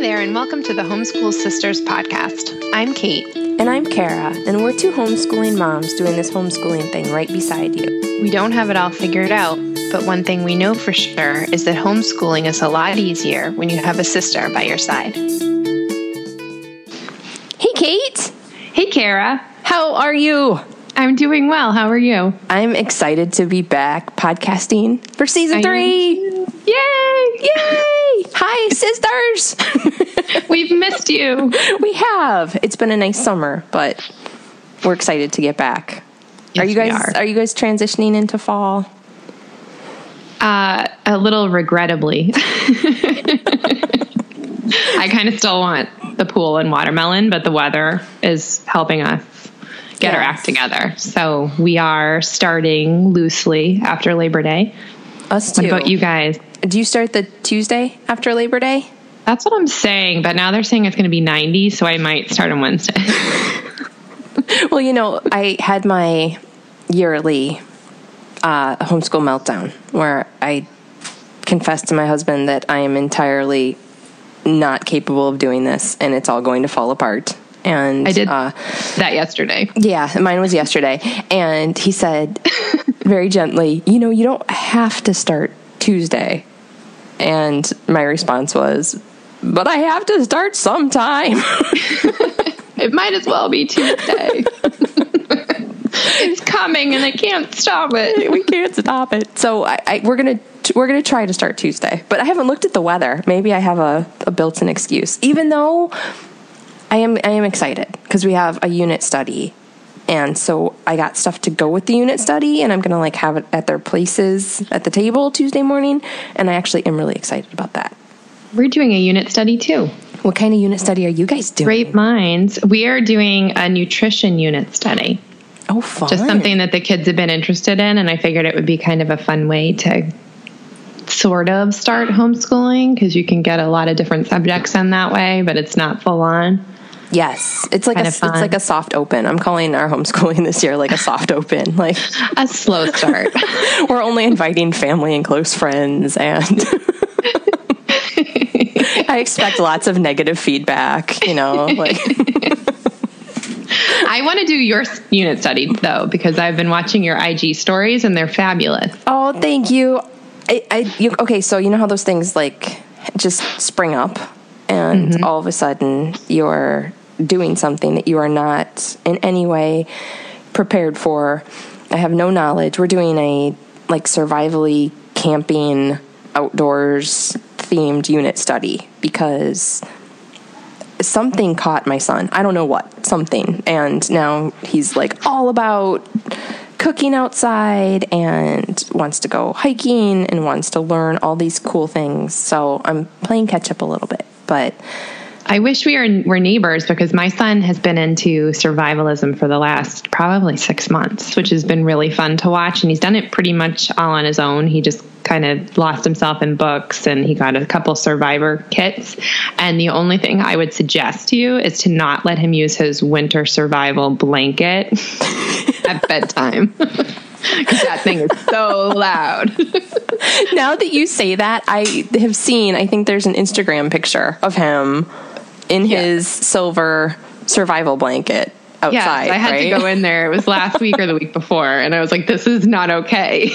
there, and welcome to the Homeschool Sisters podcast. I'm Kate. And I'm Kara, and we're two homeschooling moms doing this homeschooling thing right beside you. We don't have it all figured out, but one thing we know for sure is that homeschooling is a lot easier when you have a sister by your side. Hey, Kate! Hey, Kara. How are you? I'm doing well. How are you? I'm excited to be back podcasting for season I three. Yay! Yay! Hi, sisters! We've missed you. we have. It's been a nice summer, but we're excited to get back. Yes, are you guys are. you guys transitioning into fall? Uh, a little regrettably. I kind of still want the pool and watermelon, but the weather is helping us get our act together. So we are starting loosely after Labor Day. Us What too. about you guys? Do you start the Tuesday after Labor Day? That's what I'm saying, but now they're saying it's going to be 90, so I might start on Wednesday. Well, you know, I had my yearly uh, homeschool meltdown where I confessed to my husband that I am entirely not capable of doing this and it's all going to fall apart. And I did Uh, that yesterday. yeah, mine was yesterday. And he said very gently, You know, you don't have to start Tuesday. And my response was, But I have to start sometime. It might as well be Tuesday. it's coming and I can't stop it. we can't stop it. So I, I, we're gonna we're gonna try to start Tuesday, but I haven't looked at the weather. Maybe I have a, a built-in excuse. Even though I am I am excited because we have a unit study, and so I got stuff to go with the unit study, and I'm gonna like have it at their places at the table Tuesday morning, and I actually am really excited about that. We're doing a unit study too. What kind of unit study are you guys doing? Great minds. We are doing a nutrition unit study. Oh, fun! Just something that the kids have been interested in, and I figured it would be kind of a fun way to sort of start homeschooling because you can get a lot of different subjects in that way, but it's not full on. Yes, it's like a, it's like a soft open. I'm calling our homeschooling this year like a soft open. Like A slow start. we're only inviting family and close friends and I expect lots of negative feedback, you know, like I want to do your unit study though because I've been watching your IG stories and they're fabulous. oh, thank you. I, I you, okay, so you know how those things like just spring up and mm-hmm. all of a sudden you're doing something that you are not in any way prepared for. I have no knowledge. We're doing a like survivally camping outdoors themed unit study because something caught my son. I don't know what, something. And now he's like all about cooking outside and wants to go hiking and wants to learn all these cool things. So I'm playing catch up a little bit. But I wish we were, were neighbors because my son has been into survivalism for the last probably six months, which has been really fun to watch. And he's done it pretty much all on his own. He just kind of lost himself in books and he got a couple survivor kits. And the only thing I would suggest to you is to not let him use his winter survival blanket at bedtime. Because that thing is so loud. now that you say that, I have seen, I think there's an Instagram picture of him in Yeah. his silver survival blanket outside. Yes, I had right? to go in there. It was last week or the week before, and I was like, "This is not okay."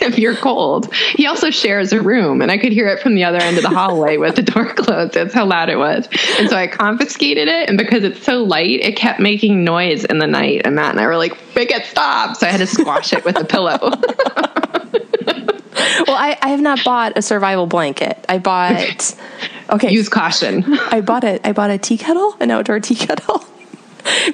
if you're cold, he also shares a room, and I could hear it from the other end of the hallway with the door closed. That's how loud it was, and so I confiscated it. And because it's so light, it kept making noise in the night. And Matt and I were like, "Make it stop!" So I had to squash it with a pillow. Well, I, I have not bought a survival blanket. I bought okay. Use caution. I bought it. I bought a tea kettle, an outdoor tea kettle,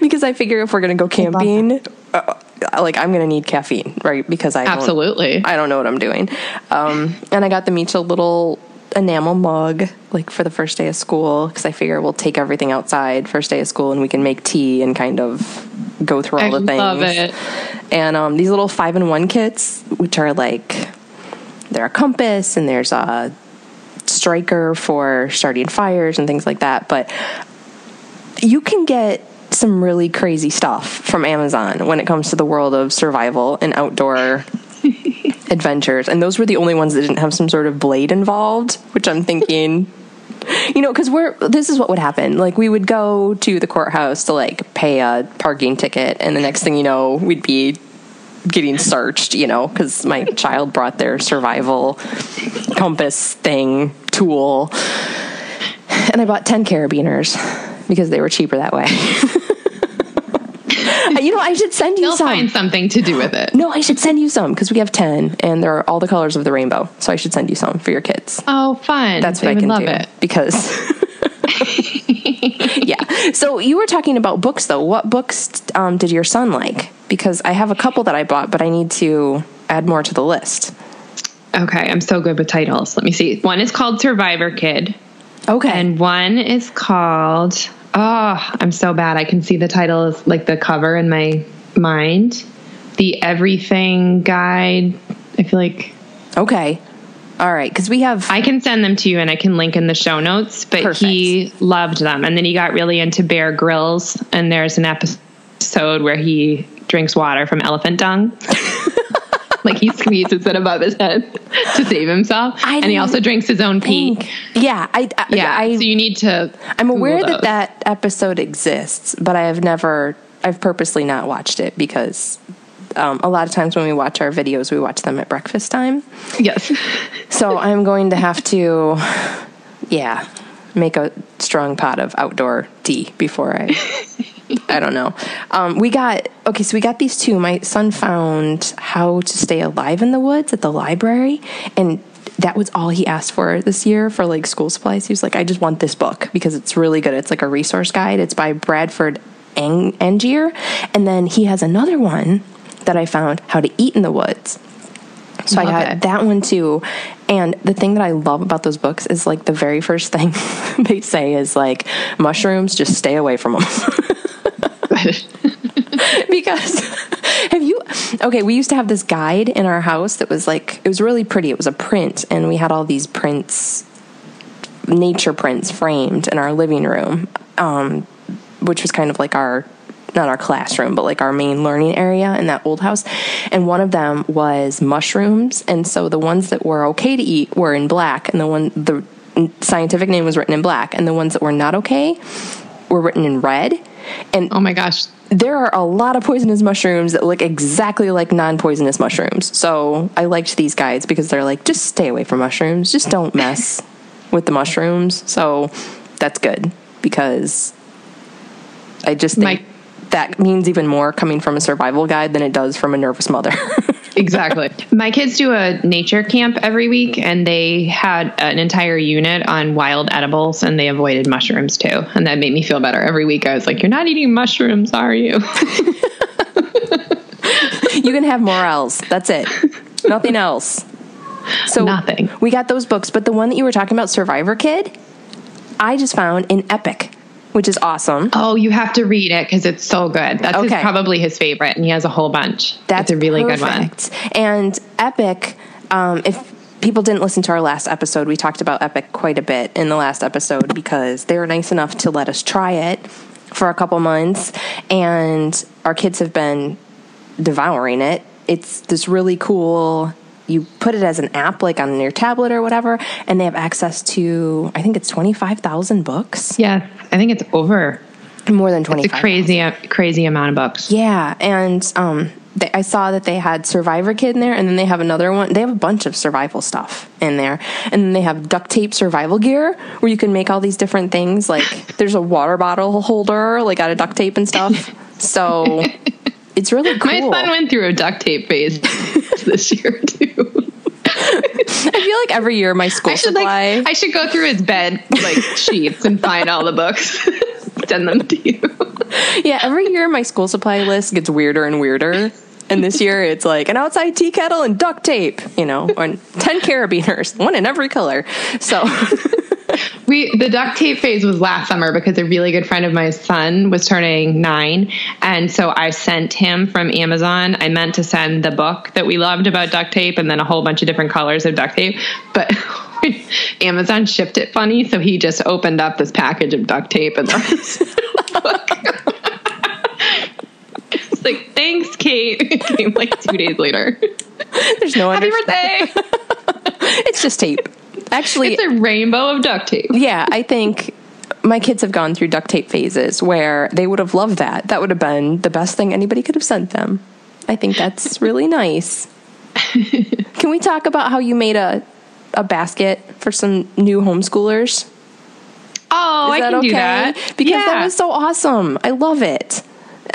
because I figure if we're gonna go camping, uh, like I'm gonna need caffeine, right? Because I don't- Absolutely. I don't know what I'm doing. Um, and I got them each a little enamel mug, like for the first day of school, because I figure we'll take everything outside first day of school and we can make tea and kind of go through all I the things. love it. And um, these little five in one kits, which are like they're a compass and there's a striker for starting fires and things like that. But you can get some really crazy stuff from Amazon when it comes to the world of survival and outdoor adventures. And those were the only ones that didn't have some sort of blade involved, which I'm thinking you know, because we're this is what would happen. Like we would go to the courthouse to like pay a parking ticket, and the next thing you know, we'd be getting searched. You know, because my child brought their survival compass thing tool, and I bought ten carabiners because they were cheaper that way. you know, I should send you They'll some. find something to do with it. No, I should send you some because we have 10 and there are all the colors of the rainbow. So I should send you some for your kids. Oh, fun. That's they what I can love do it. because Yeah. So you were talking about books though. What books um, did your son like? Because I have a couple that I bought, but I need to add more to the list. Okay, I'm so good with titles. Let me see. One is called Survivor Kid, Okay. and one is called. Oh, I'm so bad. I can see the title is like the cover in my mind. The Everything Guide. I feel like okay. All right, because we have I can send them to you and I can link in the show notes, but he loved them. And then he got really into Bear Grylls, and there's an episode where he drinks water from elephant dung. like he squeezes it above his head to save himself. And he also drinks his own pee. think. Yeah, I, I Yeah. I, so you need to. I'm aware Google that that episode exists, but I have never, I've purposely not watched it because um, a lot of times when we watch our videos, we watch them at breakfast time. Yes. So I'm going to have to, yeah, make a strong pot of outdoor tea before I. I don't know. Um, we got okay, so we got these two. My son found How to Stay Alive in the Woods at the library, and that was all he asked for this year for like school supplies. He was like, "I just want this book because it's really good. It's like a resource guide. It's by Bradford Ang- Angier, and then he has another one that I found, How to Eat in the Woods." So I got it. that one too. And the thing that I love about those books is like the very first thing they say is like mushrooms, just stay away from them. because have you okay we used to have this guide in our house that was like it was really pretty. It was a print and we had all these prints nature prints framed in our living room um, which was kind of like our not our classroom but like our main learning area in that old house. And one of them was mushrooms. And so the ones that were okay to eat were in black and the one the scientific name was written in black. And the ones that were not okay were written in red and Oh my gosh. there are a lot of poisonous mushrooms that look exactly like non-poisonous mushrooms. So I liked these guides because they're like, just stay away from mushrooms. Just don't mess with the mushrooms. So that's good because I just think My- that means even more coming from a survival guide than it does from a nervous mother. Exactly. My kids do a nature camp every week, and they had an entire unit on wild edibles, and they avoided mushrooms too. And that made me feel better. Every week, I was like, "You're not eating mushrooms, are you?" you can have morels. That's it. Nothing else. So Nothing. We got those books, but the one that you were talking about, Survivor Kid, I just found an Epic, which is awesome. oh, you have to read it because it's so good. That's his, probably his favorite, and he has a whole bunch. That's it's a really good one. And Epic, um, if people didn't listen to our last episode, we talked about Epic quite a bit in the last episode because they were nice enough to let us try it for a couple months, and our kids have been devouring it. It's this really cool. You put it as an app, like on your tablet or whatever, and they have access to. I think it's twenty five thousand books, Yeah, I think it's over. more than twenty It's a crazy, crazy amount of books. Yeah, and um, they, I saw that they had Survivor Kid in there, and then they have another one. They have a bunch of survival stuff in there, and then they have duct tape survival gear where you can make all these different things. Like there's a water bottle holder, like out of duct tape and stuff. So it's really cool. My son went through a duct tape phase this year too. I feel like every year my school I should supply. like I should go through his bed like sheets and find all the books. Send them to you. yeah, every year my school supply list gets weirder and weirder. And this year it's like an outside tea kettle and duct tape, you know, and 10 carabiners, one in every color. So We the duct tape phase was last summer because a really good friend of my son was turning nine, and so I sent him from Amazon. I meant to send the book that we loved about duct tape, and then a whole bunch of different colors of duct tape, but. Amazon shipped it funny, so he just opened up this package of duct tape and there was book. it's like, thanks, Kate. It came like two days later. there's no Happy birthday! It's just tape. Actually, it's a rainbow of duct tape. yeah, I think my kids have gone through duct tape phases where they would have loved that. That would have been the best thing anybody could have sent them. I think that's really nice. Can we talk about how you made a a basket for some new homeschoolers? Oh, I can okay? do that. Because yeah. that was so awesome. I love it.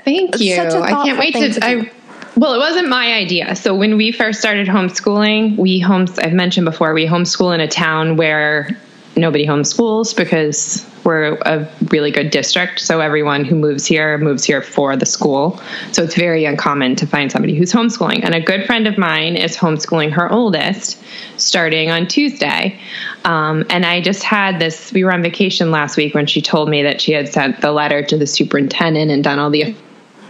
Thank you. I can't wait to. to. I, well, it wasn't my idea. So when we first started homeschooling, we homes. I've mentioned before we homeschool in a town where nobody homeschools because we're a really good district. So everyone who moves here moves here for the school. So it's very uncommon to find somebody who's homeschooling. And a good friend of mine is homeschooling her oldest starting on Tuesday. Um, and I just had this, we were on vacation last week when she told me that she had sent the letter to the superintendent and done all the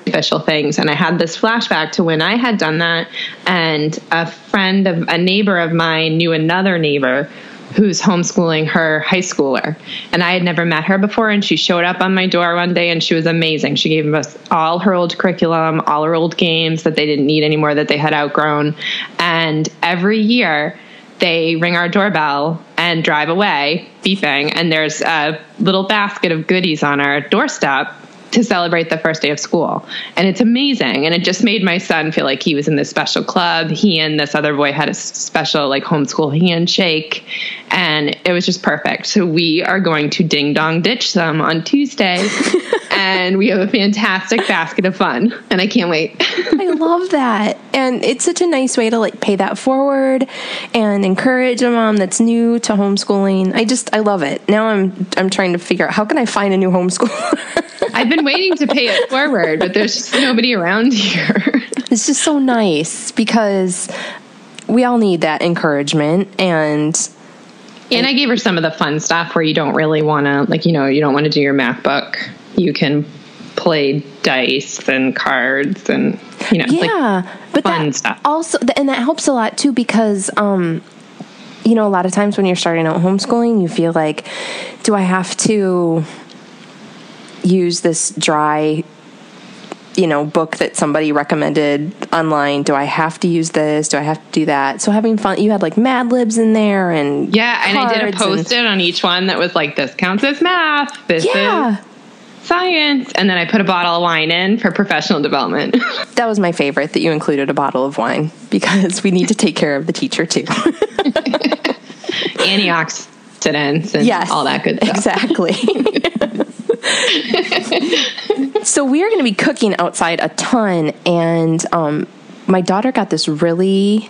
official things. And I had this flashback to when I had done that. And a friend of a neighbor of mine knew another neighbor who's homeschooling her high schooler. And I had never met her before. And she showed up on my door one day and she was amazing. She gave us all her old curriculum, all her old games that they didn't need anymore that they had outgrown. And every year, they ring our doorbell and drive away beeping and there's a little basket of goodies on our doorstep to celebrate the first day of school and it's amazing and it just made my son feel like he was in this special club he and this other boy had a special like homeschool handshake and it was just perfect so we are going to ding dong ditch them on tuesday and we have a fantastic basket of fun and i can't wait I love that. And it's such a nice way to like pay that forward and encourage a mom that's new to homeschooling. I just I love it. Now I'm I'm trying to figure out how can I find a new homeschooler. i've been waiting to pay it forward but there's just nobody around here it's just so nice because we all need that encouragement and And I gave her some of the fun stuff where you don't really want to, like, you know, you don't want to do your math book. You can play dice and cards and, you know, yeah, like but fun stuff. also and that helps a lot too because um you know a lot of times when you're starting out homeschooling you feel like do I have to use this dry you know book that somebody recommended online do I have to use this do I have to do that so having fun you had like Mad Libs in there and yeah. And I did a post it on each one that was like, this counts as math. This yeah is science. And then I put a bottle of wine in for professional development. that was my favorite that you included a bottle of wine because we need to take care of the teacher too Antioxidants and yes all that good stuff. exactly so we are going to be cooking outside a ton and um, my daughter got this really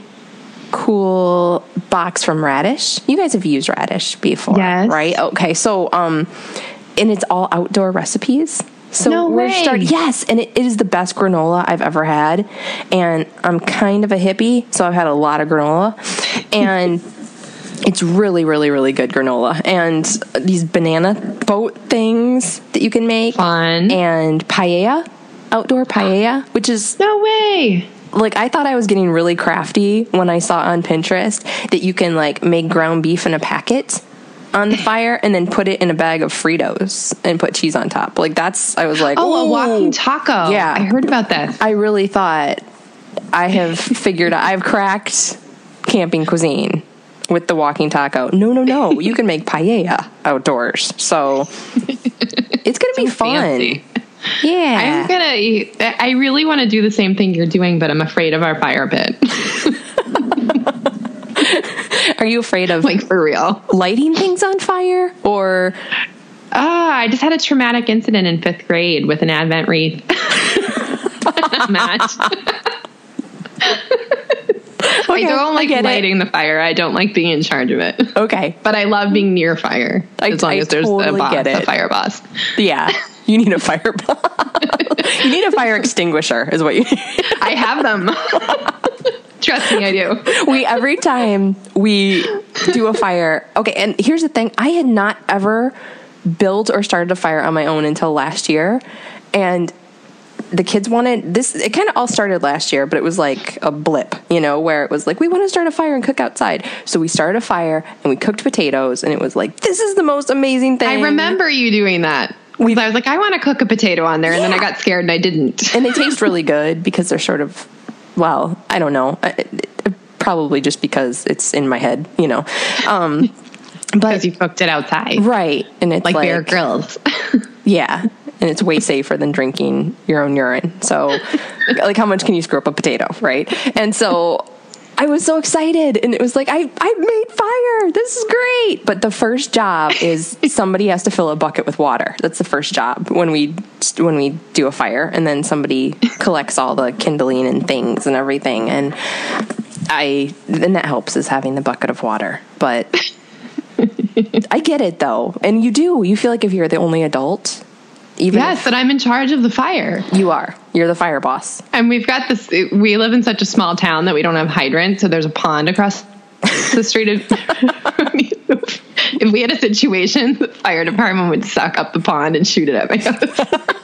cool box from Raddish. You guys have used Raddish before Yes. right? Okay so um and it's all outdoor recipes. So No we're starting yes and it, it is the best granola i've ever had and i'm kind of a hippie so i've had a lot of granola. And it's really, really, really good granola. And these banana boat things that you can make. Fun. And paella, outdoor paella, which is No way. like, I thought I was getting really crafty when I saw on Pinterest that you can like make ground beef in a packet on the fire and then put it in a bag of Fritos and put cheese on top. Like, that's, I was like, Oh, a walking taco. Yeah. I heard about that. I really thought I have figured out, I've cracked camping cuisine with the walking taco. No, no, no. You can make paella outdoors. So it's going to be fun. Fancy. Yeah. I'm gonna. eat- I really want to do the same thing you're doing, but I'm afraid of our fire pit. Are you afraid of like for real. lighting things on fire or Ah, I just had a traumatic incident in fifth grade with an Advent wreath match. I don't like it. lighting the fire. I don't like being in charge of it. Okay. But I love being near fire I- as long I as there's totally a boss, a fire boss. Yeah. You need a fire boss. You need a fire extinguisher is what you I have them. Trust me, I do. we every time we do a fire okay and here's the thing i had not ever built or started a fire on my own until last year and the kids wanted this it kind of all started last year but it was like a blip you know where it was like we want to start a fire and cook outside so we started a fire and we cooked potatoes and it was like this is the most amazing thing I remember you doing that. We- I was like, I want to cook a potato on there, and then I got scared and I didn't. and they taste really good because they're sort of well i don't know probably just because it's in my head you know um, because you cooked it outside, right? And it's like, like, Bear Grylls. yeah, and it's way safer than drinking your own urine. So, like, how much can you screw up a potato, right? And so. I was so excited and it was like I I made fire. This is great. But the first job is somebody has to fill a bucket with water. That's the first job when we when we do a fire and then somebody collects all the kindling and things and everything and I then that helps is having the bucket of water. But I get it though. And you do. You feel like if you're the only adult, even yes, that I'm in charge of the fire. you are. You're the fire boss. And we've got this. We live in such a small town that we don't have hydrants, so there's a pond across the street. Of, if we had a situation, the fire department would suck up the pond and shoot it at my house.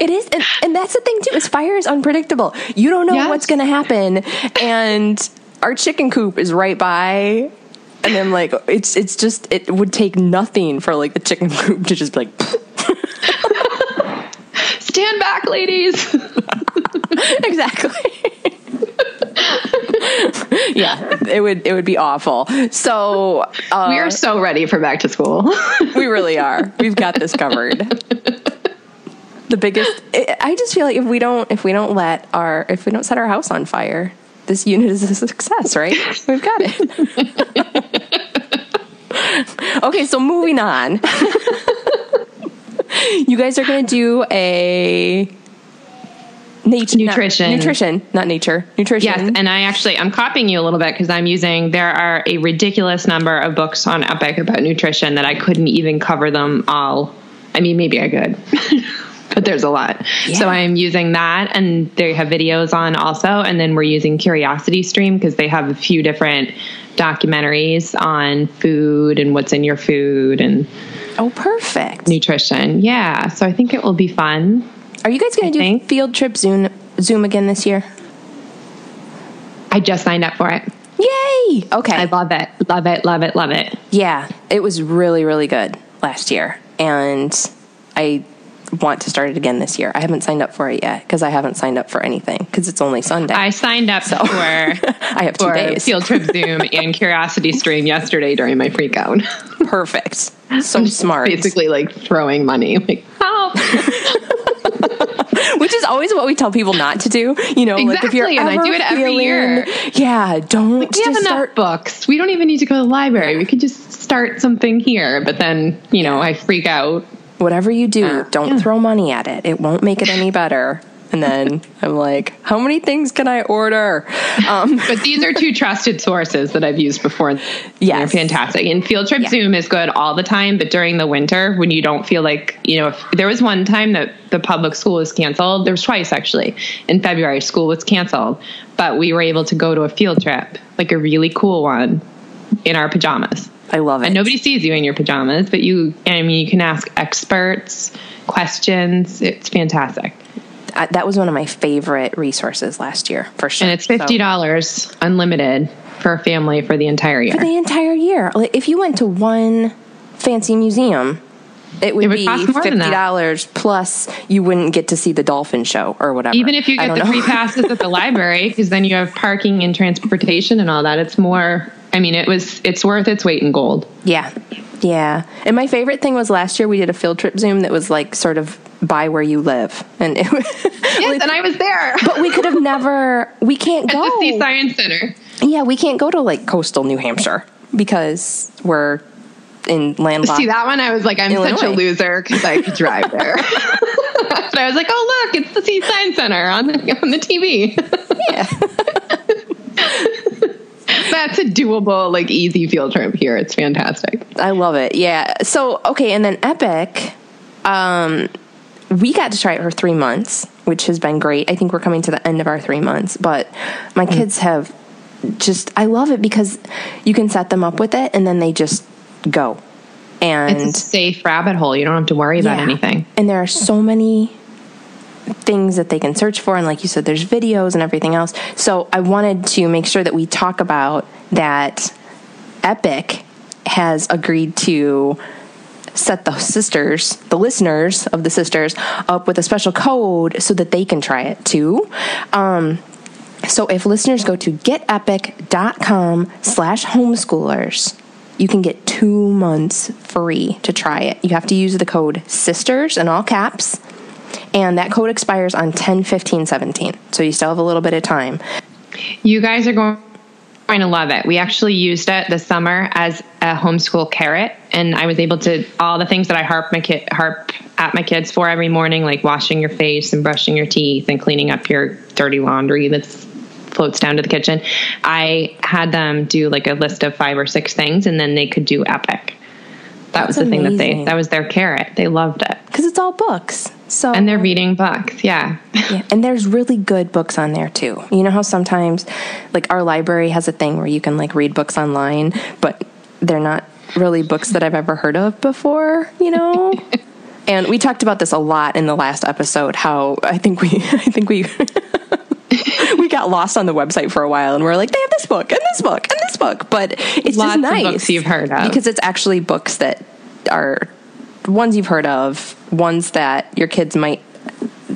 It is, and, and that's the thing too. Is fire is unpredictable. You don't know Yes. what's going to happen, and our chicken coop is right by. And then, like, it's it's just it would take nothing for like the chicken coop to just be like, Stand back, ladies. exactly. yeah, it would it would be awful. So uh, we are so ready for back to school. we really are. We've got this covered. The biggest. I I just feel like if we don't if we don't let our if we don't set our house on fire, this unit is a success, right? We've got it. okay, so moving on. you guys are going to do a nature Nutrition. nutrition, not nature, nutrition. Yes, and I actually I'm copying you a little bit because I'm using there are a ridiculous number of books on Epic about nutrition that I couldn't even cover them all. I mean, maybe I could. But there's a lot. Yeah. So I'm using that and they have videos on also and then we're using Curiosity Stream because they have a few different documentaries on food and what's in your food and oh, perfect. nutrition. Yeah, so I think it will be fun. Are you guys going to do think. field trip Zoom Zoom again this year? I just signed up for it. Yay! Okay. I love it. Love it. Love it. Love it. Yeah, it was really, really good last year. And I want to start it again this year. I haven't signed up for it yet because I haven't signed up for anything because it's only Sunday. I signed up for I have two for days. Field Trip Zoom and Curiosity Stream yesterday during my freak out. Perfect. So smart. Basically, like throwing money. Like, help. Which is always what we tell people not to do. You know, like if you're Exactly, and I do it every feeling, year. Yeah, don't We just have enough start. books. We don't even need to go to the library. We could just start something here. But then, you know, I freak out. Whatever you do, Uh, don't yeah. throw money at it. It won't make it any better. And then I'm like, how many things can I order? Um, But these are two trusted sources that I've used before. Yes. They're fantastic. And Field Trip Yeah. Zoom is good all the time, but during the winter when you don't feel like, you know, if there was one time that the public school was canceled, there was twice actually. In February, school was canceled, but we were able to go to a field trip, like a really cool one in our pajamas. I love it. And nobody sees you in your pajamas, but you, I mean, you can ask experts questions. It's fantastic. I, that was one of my favorite resources last year, for sure. And it's $50 unlimited for a family for the entire year. for the entire year. Like if you went to one fancy museum, it would, It would be fifty dollars plus. You wouldn't get to see the dolphin show or whatever. Even if you get the know. free passes at the library, because then you have parking and transportation and all that. It's more. I mean, it was. It's worth its weight in gold. yeah, yeah. And my favorite thing was last year we did a field trip Zoom that was like sort of by where you live, and it was. Yes, and I was there but we could have never. We can't at go. the Sea Science Center. Yeah, we can't go to like coastal New Hampshire because we're in landlocked. See that one? I was like, I'm such a loser because I could drive there. but I was like, oh look, it's the Sea Science Center on the on the TV. Yeah. That's a doable, like easy field trip here. It's fantastic. I love it. Yeah. So okay, and then Epic, um, we got to try it for three months, which has been great. I think we're coming to the end of our three months, but my Mm. kids have just. I love it because you can set them up with it, and then they just go. And It's a safe rabbit hole. You don't have to worry about yeah. anything. And there are so many things that they can search for. And like you said, there's videos and everything else. So I wanted to make sure that we talk about that Epic has agreed to set the sisters, the listeners of the sisters, up with a special code so that they can try it too. Um, So if listeners go to getepic.com slash homeschoolers, you can get two months free to try it. You have to use the code SISTERS in all caps, and that code expires on 10 15 17. So you still have a little bit of time. You guys are going going to love it. We actually used it this summer as a homeschool carrot, and I was able to all the things that I harp my kid harp at my kids for every morning, like washing your face and brushing your teeth and cleaning up your dirty laundry that's floats down to the kitchen. I had them do like a list of five or six things, and then they could do epic. That That's was the thing that they that was their carrot. They loved it, Because it's all books. So and they're reading books. Yeah. Yeah, and there's really good books on there too. You know how sometimes, like our library has a thing where you can like read books online, but they're not really books that I've ever heard of before. You know. and we talked about this a lot in the last episode. How I think we, I think we. we got lost on the website for a while and we're like they have this book and this book and this book but it's Lots just of nice books you've heard of. because it's actually books that are ones you've heard of ones that your kids might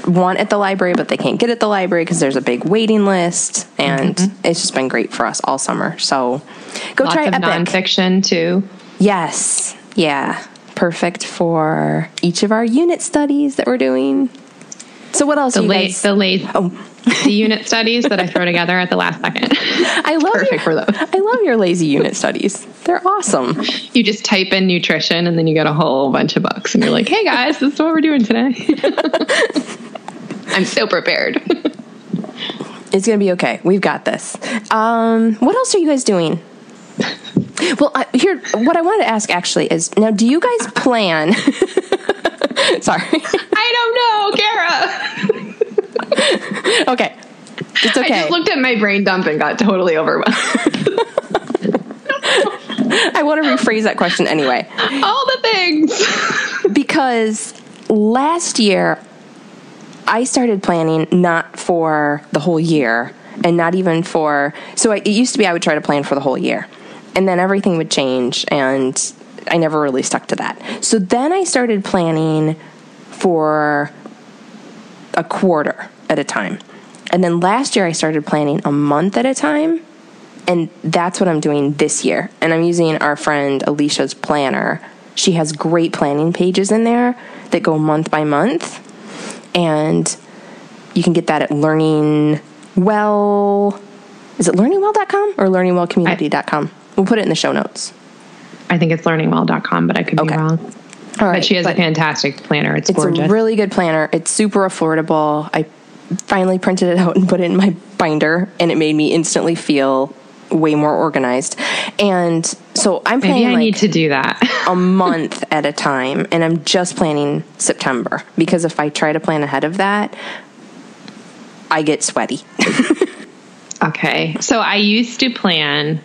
want at the library, but they can't get at the library because there's a big waiting list, and it's just been great for us all summer. So go Mm-hmm. Lots try of Epic. nonfiction too. yes, yeah, perfect for each of our unit studies that we're doing. So what else? The you late, guys- the late, Oh. the unit studies that I throw together at the last second. I love perfect your, for those. I love your lazy unit studies. They're awesome. you just type in nutrition and then you get a whole bunch of books and you're like, hey guys, this is what we're doing today. I'm so prepared. It's gonna be okay. We've got this. Um, what else are you guys doing? Well, I, here, what I wanted to ask actually is now, do you guys plan? Sorry. I don't know, Kara. okay. It's okay. I just looked at my brain dump and got totally overwhelmed. I want to rephrase that question anyway. All the things. because last year I started planning not for the whole year and not even for so I, it used to be I would try to plan for the whole year and then everything would change and I never really stuck to that. So then I started planning for a quarter at a time. And then last year I started planning a month at a time and that's what I'm doing this year. And I'm using our friend Alicia's planner. She has great planning pages in there that go month by month. And you can get that at Learning Well. Is it learningwell.com or learningwellcommunity.com? We'll put it in the show notes. I think it's learningwell.com, but I could Okay. be wrong. All right. But she has but a fantastic planner. It's, it's gorgeous. a really good planner. It's super affordable. I finally printed it out and put it in my binder, and it made me instantly feel way more organized. And so I'm planning. Maybe I like, need to do that. a month at a time and I'm just planning September because if I try to plan ahead of that I get sweaty. Okay. So I used to plan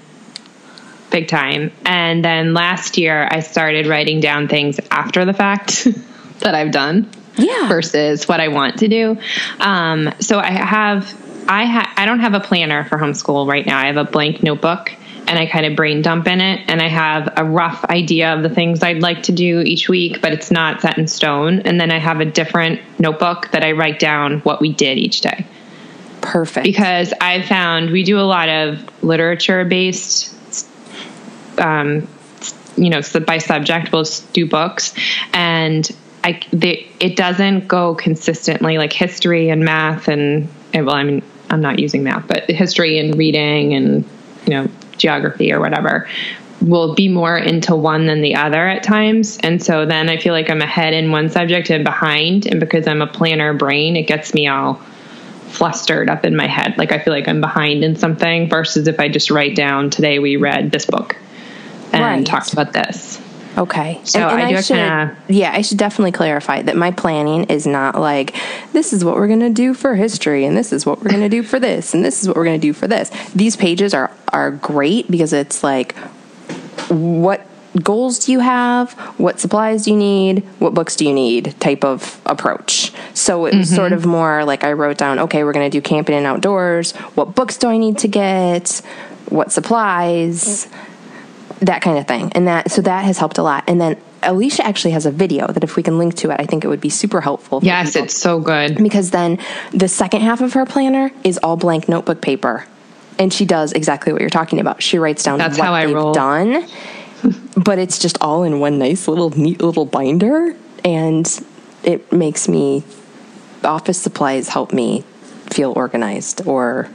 big time. And then last year I started writing down things after the fact that I've done. Yeah. Versus what I want to do. Um, so I have, I ha- I don't have a planner for homeschool right now. I have a blank notebook and I kind of brain dump in it. And I have a rough idea of the things I'd like to do each week, but it's not set in stone. And then I have a different notebook that I write down what we did each day Perfect. because I found we do a lot of literature based, um, you know, so by subject. We'll do books, and I they, it doesn't go consistently like history and math and, and well, I mean, I'm not using math, but history and reading and you know geography or whatever will be more into one than the other at times. And so then I feel like I'm ahead in one subject and behind. And because I'm a planner brain, it gets me all flustered up in my head. Like I feel like I'm behind in something versus if I just write down today we read this book and Right. talked about this. Okay. So I do should, kinda- yeah, I should definitely clarify that my planning is not like this is what we're going to do for history and this is what we're going to do for this and this is what we're going to do for this. These pages are are great because it's like what goals do you have? What supplies do you need? What books do you need? type of approach. So it was sort mm-hmm. of more like I wrote down, okay, we're going to do camping and outdoors. What books do I need to get? What supplies? That kind of thing. And that so that has helped a lot. And then Alicia actually has a video that if we can link to it, I think it would be super helpful. Yes, people. it's so good. Because then the second half of her planner is all blank notebook paper. And she does exactly what you're talking about. She writes down That's what how I they've roll. done. but it's just all in one nice little neat little binder and it makes me office supplies help me feel organized or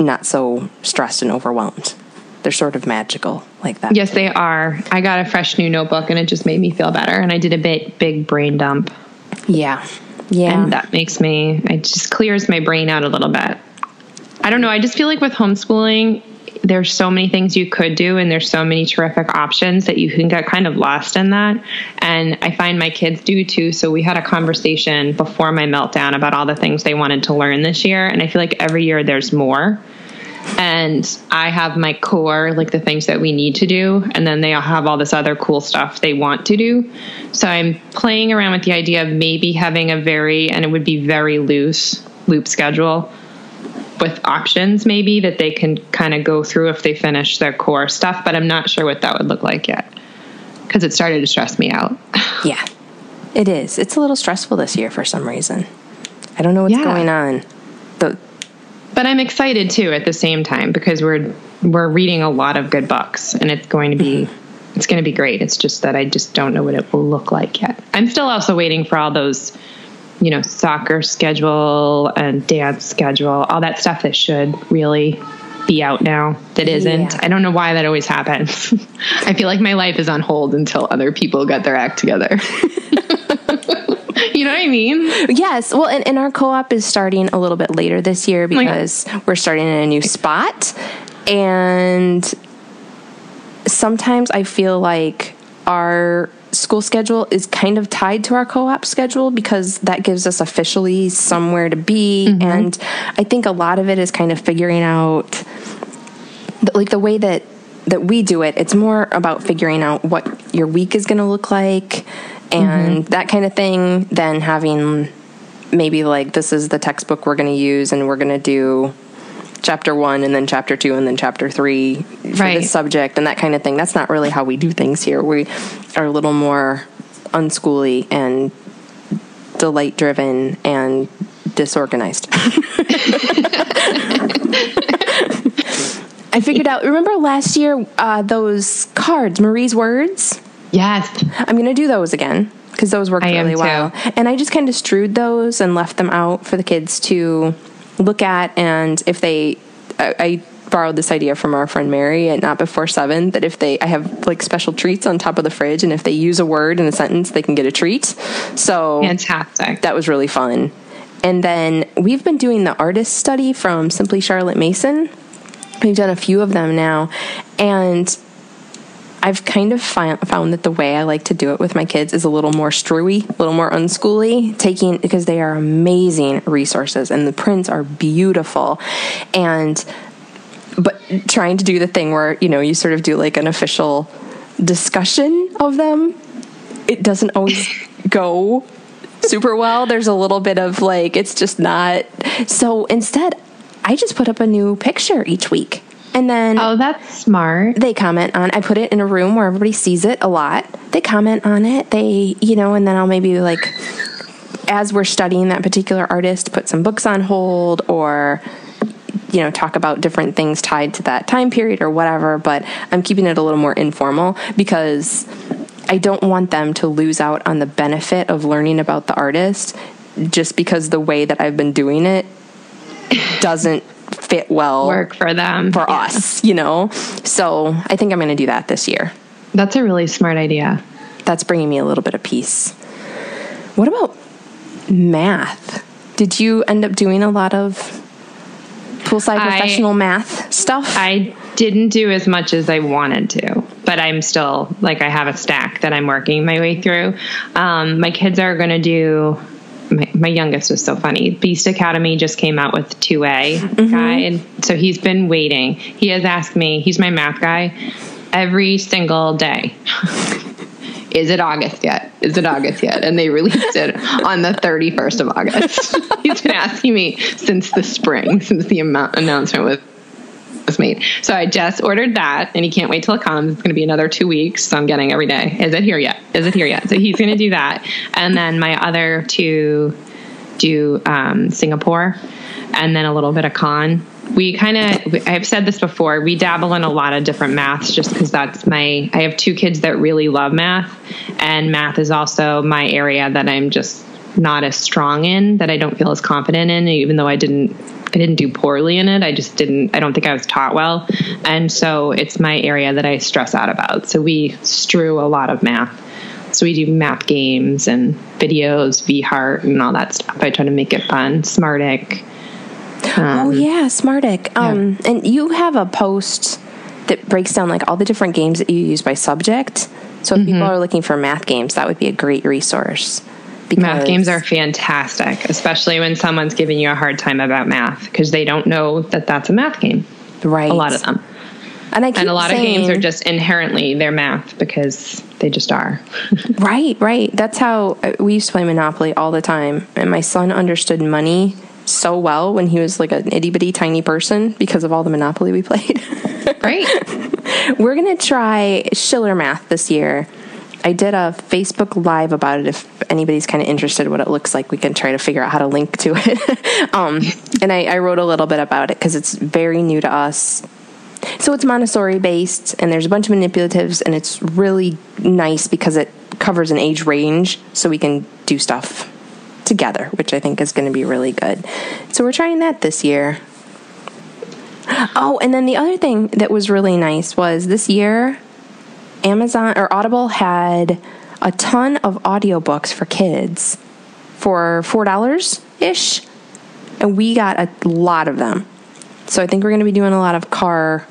not so stressed and overwhelmed. They're sort of magical like that. Yes, they are. I got a fresh new notebook and it just made me feel better. And I did a big, big brain dump. Yeah. Yeah. And that makes me, it just clears my brain out a little bit. I don't know. I just feel like with homeschooling, there's so many things you could do and there's so many terrific options that you can get kind of lost in that and i find my kids do too so we had a conversation before my meltdown about all the things they wanted to learn this year and i feel like every year there's more and I have my core, like the things that we need to do, and then they all have all this other cool stuff they want to do. So I'm playing around with the idea of maybe having a very, and it would be very loose loop schedule with options maybe that they can kind of go through if they finish their core stuff, but I'm not sure what that would look like yet because it started to stress me out. yeah, it is. It's a little stressful this year for some reason. I don't know what's yeah. going on. The, but I'm excited too at the same time because we're we're reading a lot of good books and it's going to be mm-hmm. it's going to be great. It's just that I just don't know what it will look like yet. I'm still also waiting for all those you know, soccer schedule and dance schedule, all that stuff that should really be out now that isn't. Yeah. I don't know why that always happens. I feel like my life is on hold until other people get their act together. you know what I mean? Yes. Well, and, and our co op is starting a little bit later this year because like, we're starting in a new spot. And sometimes I feel like our school schedule is kind of tied to our co-op schedule because that gives us officially somewhere to be mm-hmm. and i think a lot of it is kind of figuring out like the way that that we do it it's more about figuring out what your week is going to look like and mm-hmm. that kind of thing than having maybe like this is the textbook we're going to use and we're going to do chapter one and then chapter two and then chapter three for right. this subject and that kind of thing. That's not really how we do things here. We are a little more unschooly and delight driven and disorganized. I figured out. Remember last year uh, those cards, Marie's words. Yes, I'm going to do those again because those worked really well. And I just kind of strewed those and left them out for the kids to look at and if they I, I borrowed this idea from our friend Mary at Not Before Seven that if they, I have like special treats on top of the fridge, and if they use a word in a sentence, they can get a treat. So fantastic. That was really fun. And then we've been doing the artist study from Simply Charlotte Mason. We've done a few of them now, and I've kind of found that the way I like to do it with my kids is a little more strewy, a little more unschooly, taking because they are amazing resources and the prints are beautiful. And but trying to do the thing where, you know, you sort of do like an official discussion of them, it doesn't always go super well. There's a little bit of like, it's just not. So instead, I just put up a new picture each week. And then Oh, that's smart. They comment on I put it in a room where everybody sees it a lot. They comment on it. They, you know, and then I'll maybe like as we're studying that particular artist, put some books on hold or you know, talk about different things tied to that time period or whatever, but I'm keeping it a little more informal because I don't want them to lose out on the benefit of learning about the artist just because the way that I've been doing it doesn't fit well work for them. for yeah. us you know? So i think i'm going to do that this year. That's a really smart idea. That's bringing me a little bit of peace. What about math? Did you end up doing a lot of poolside professional math stuff? I didn't do as much as i wanted to but i'm still like i have a stack that i'm working my way through. Um, my kids are going to do my, my, youngest was so funny. Beast Academy just came out with 2A mm-hmm. guide. So he's been waiting. He has asked me, he's my math guy, every single day. Is it August yet? Is it August yet? And they released it on the 31st of August. he's been asking me since the spring, since the amount announcement was Postmate. So I just ordered that, and he can't wait till it comes. It's going to be another two weeks, so I'm getting every day. Is it here yet? Is it here yet? So he's going to do that, and then my other two do um, Singapore, and then a little bit of Khan. We kind of, I've said this before, we dabble in a lot of different maths just because that's my, I have two kids that really love math, and math is also my area that I'm just not as strong in, that I don't feel as confident in, even though I didn't I didn't do poorly in it. I just didn't, I don't think I was taught well. And so it's my area that I stress out about. So we strew a lot of math. So we do math games and videos, Vi Hart, and all that stuff. I try to make it fun. Smartick. Um, oh yeah, Smartick. Um. And you have a post that breaks down like all the different games that you use by subject. So if mm-hmm. people are looking for math games, that would be a great resource. Math games are fantastic, especially when someone's giving you a hard time about math because they don't know that that's a math game. Right. A lot of them. And, I and a lot saying, of games are just inherently they're math because they just are. right, right. That's how uh, we used to play Monopoly all the time. And my son understood money so well when he was like an itty bitty tiny person because of all the Monopoly we played. right. We're going to try Shiller Math this year. I did a Facebook Live about it. If anybody's kind of interested what it looks like, we can try to figure out how to link to it. um, and I, I wrote a little bit about it because it's very new to us. So it's Montessori based, and there's a bunch of manipulatives, and it's really nice because it covers an age range, so we can do stuff together, which I think is going to be really good. So we're trying that this year. Oh, and then the other thing that was really nice was this year Amazon or Audible had a ton of audiobooks for kids for $4 ish. And we got a lot of them. So I think we're going to be doing a lot of car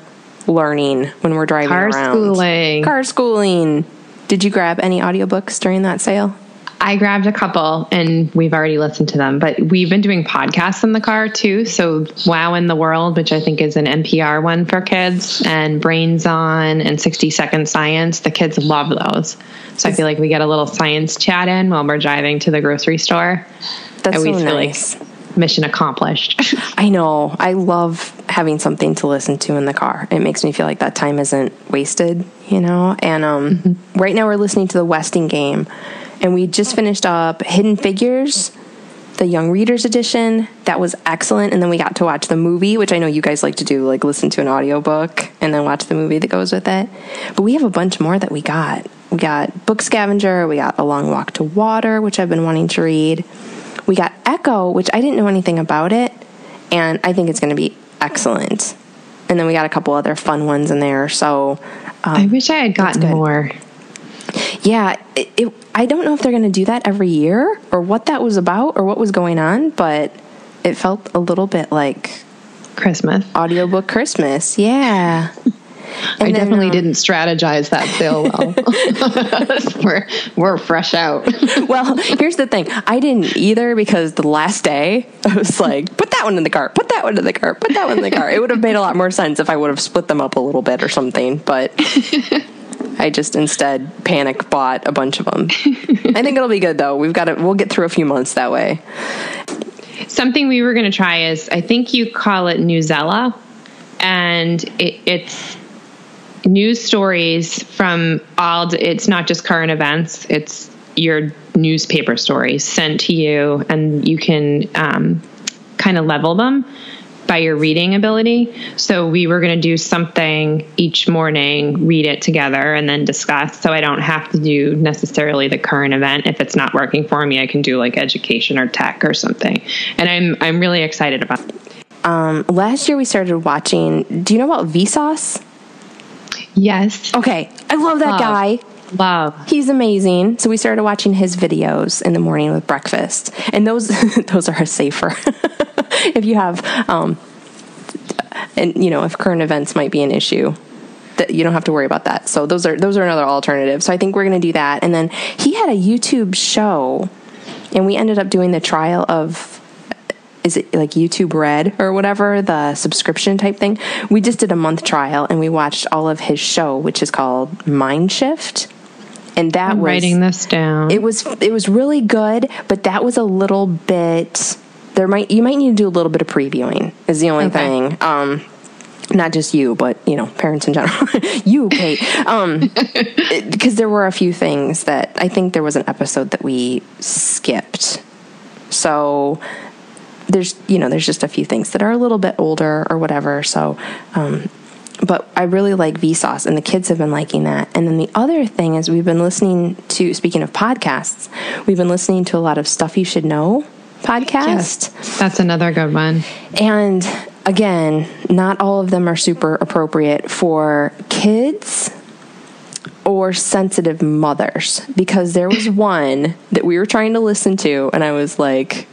learning when we're driving car around. Car schooling. Car schooling. Did you grab any audiobooks during that sale? I grabbed a couple and we've already listened to them, but we've been doing podcasts in the car too. So Wow in the World, which I think is an NPR one for kids, and Brains On and 60 Second Science. The kids love those. So I feel like we get a little science chat in while we're driving to the grocery store. That's so nice. Like mission accomplished. I know. I love having something to listen to in the car. It makes me feel like that time isn't wasted, you know? And um, mm-hmm. right now we're listening to the Westing game and we just finished up Hidden Figures, the Young Readers Edition. That was excellent. And then we got to watch the movie, which I know you guys like to do, like listen to an audiobook and then watch the movie that goes with it. But we have a bunch more that we got. We got Book Scavenger, we got A Long Walk to Water, which I've been wanting to read. We got Echo, which I didn't know anything about it, and I think it's going to be excellent. And then we got a couple other fun ones in there. So um, I wish I had gotten more. Yeah, it, it, I don't know if they're going to do that every year or what that was about or what was going on, but it felt a little bit like Christmas. Audiobook Christmas. Yeah. I then, definitely um, didn't strategize that sale well. we're we're fresh out. well, here's the thing. I didn't either because the last day I was like, put that one in the cart, put that one in the cart, put that one in the cart. It would have made a lot more sense if I would have split them up a little bit or something, but I just instead panic bought a bunch of them. I think it'll be good though. We've got to, we'll get through a few months that way. Something we were going to try is I think you call it Newsella, and it, it's news stories from all. It's not just current events. It's your newspaper stories sent to you, and you can um, kind of level them by your reading ability. So we were going to do something each morning, read it together, and then discuss. So I don't have to do necessarily the current event. If it's not working for me, I can do like education or tech or something. And I'm I'm really excited about. It. Um, last year we started watching. Do you know about Vsauce? Yes. Okay, I love that love. guy. Love. He's amazing. So we started watching his videos in the morning with breakfast, and those those are safer. if you have, um, and you know, if current events might be an issue, that you don't have to worry about that. So those are those are another alternative. So I think we're going to do that. And then he had a YouTube show, and we ended up doing the trial of is it like YouTube Red or whatever, the subscription type thing. We just did a month trial and we watched all of his show, which is called Mind Shift. And that I'm was writing this down. It was it was really good, but that was a little bit there might you might need to do a little bit of previewing is the only okay. thing. Um, not just you, but you know, parents in general. you, Kate, um, because there were a few things that I think there was an episode that we skipped. So there's you know there's just a few things that are a little bit older or whatever. So, um, but I really like Vsauce, and the kids have been liking that. And then the other thing is we've been listening to. Speaking of podcasts, we've been listening to a lot of stuff you should know podcast. Yes, that's another good one. And again, not all of them are super appropriate for kids or sensitive mothers because there was one that we were trying to listen to, and I was like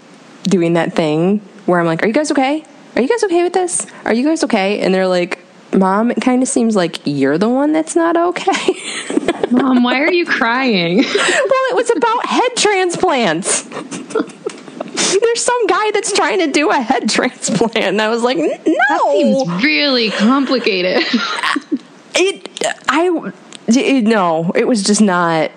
doing that thing where I'm like, Are you guys okay? Are you guys okay with this? Are you guys okay? And they're like, Mom, it kind of seems like you're the one that's not okay. Mom, why are you crying? well, it was about head transplants. There's some guy that's trying to do a head transplant. And I was like, no. That seems really complicated. it, I, it, no, it was just not.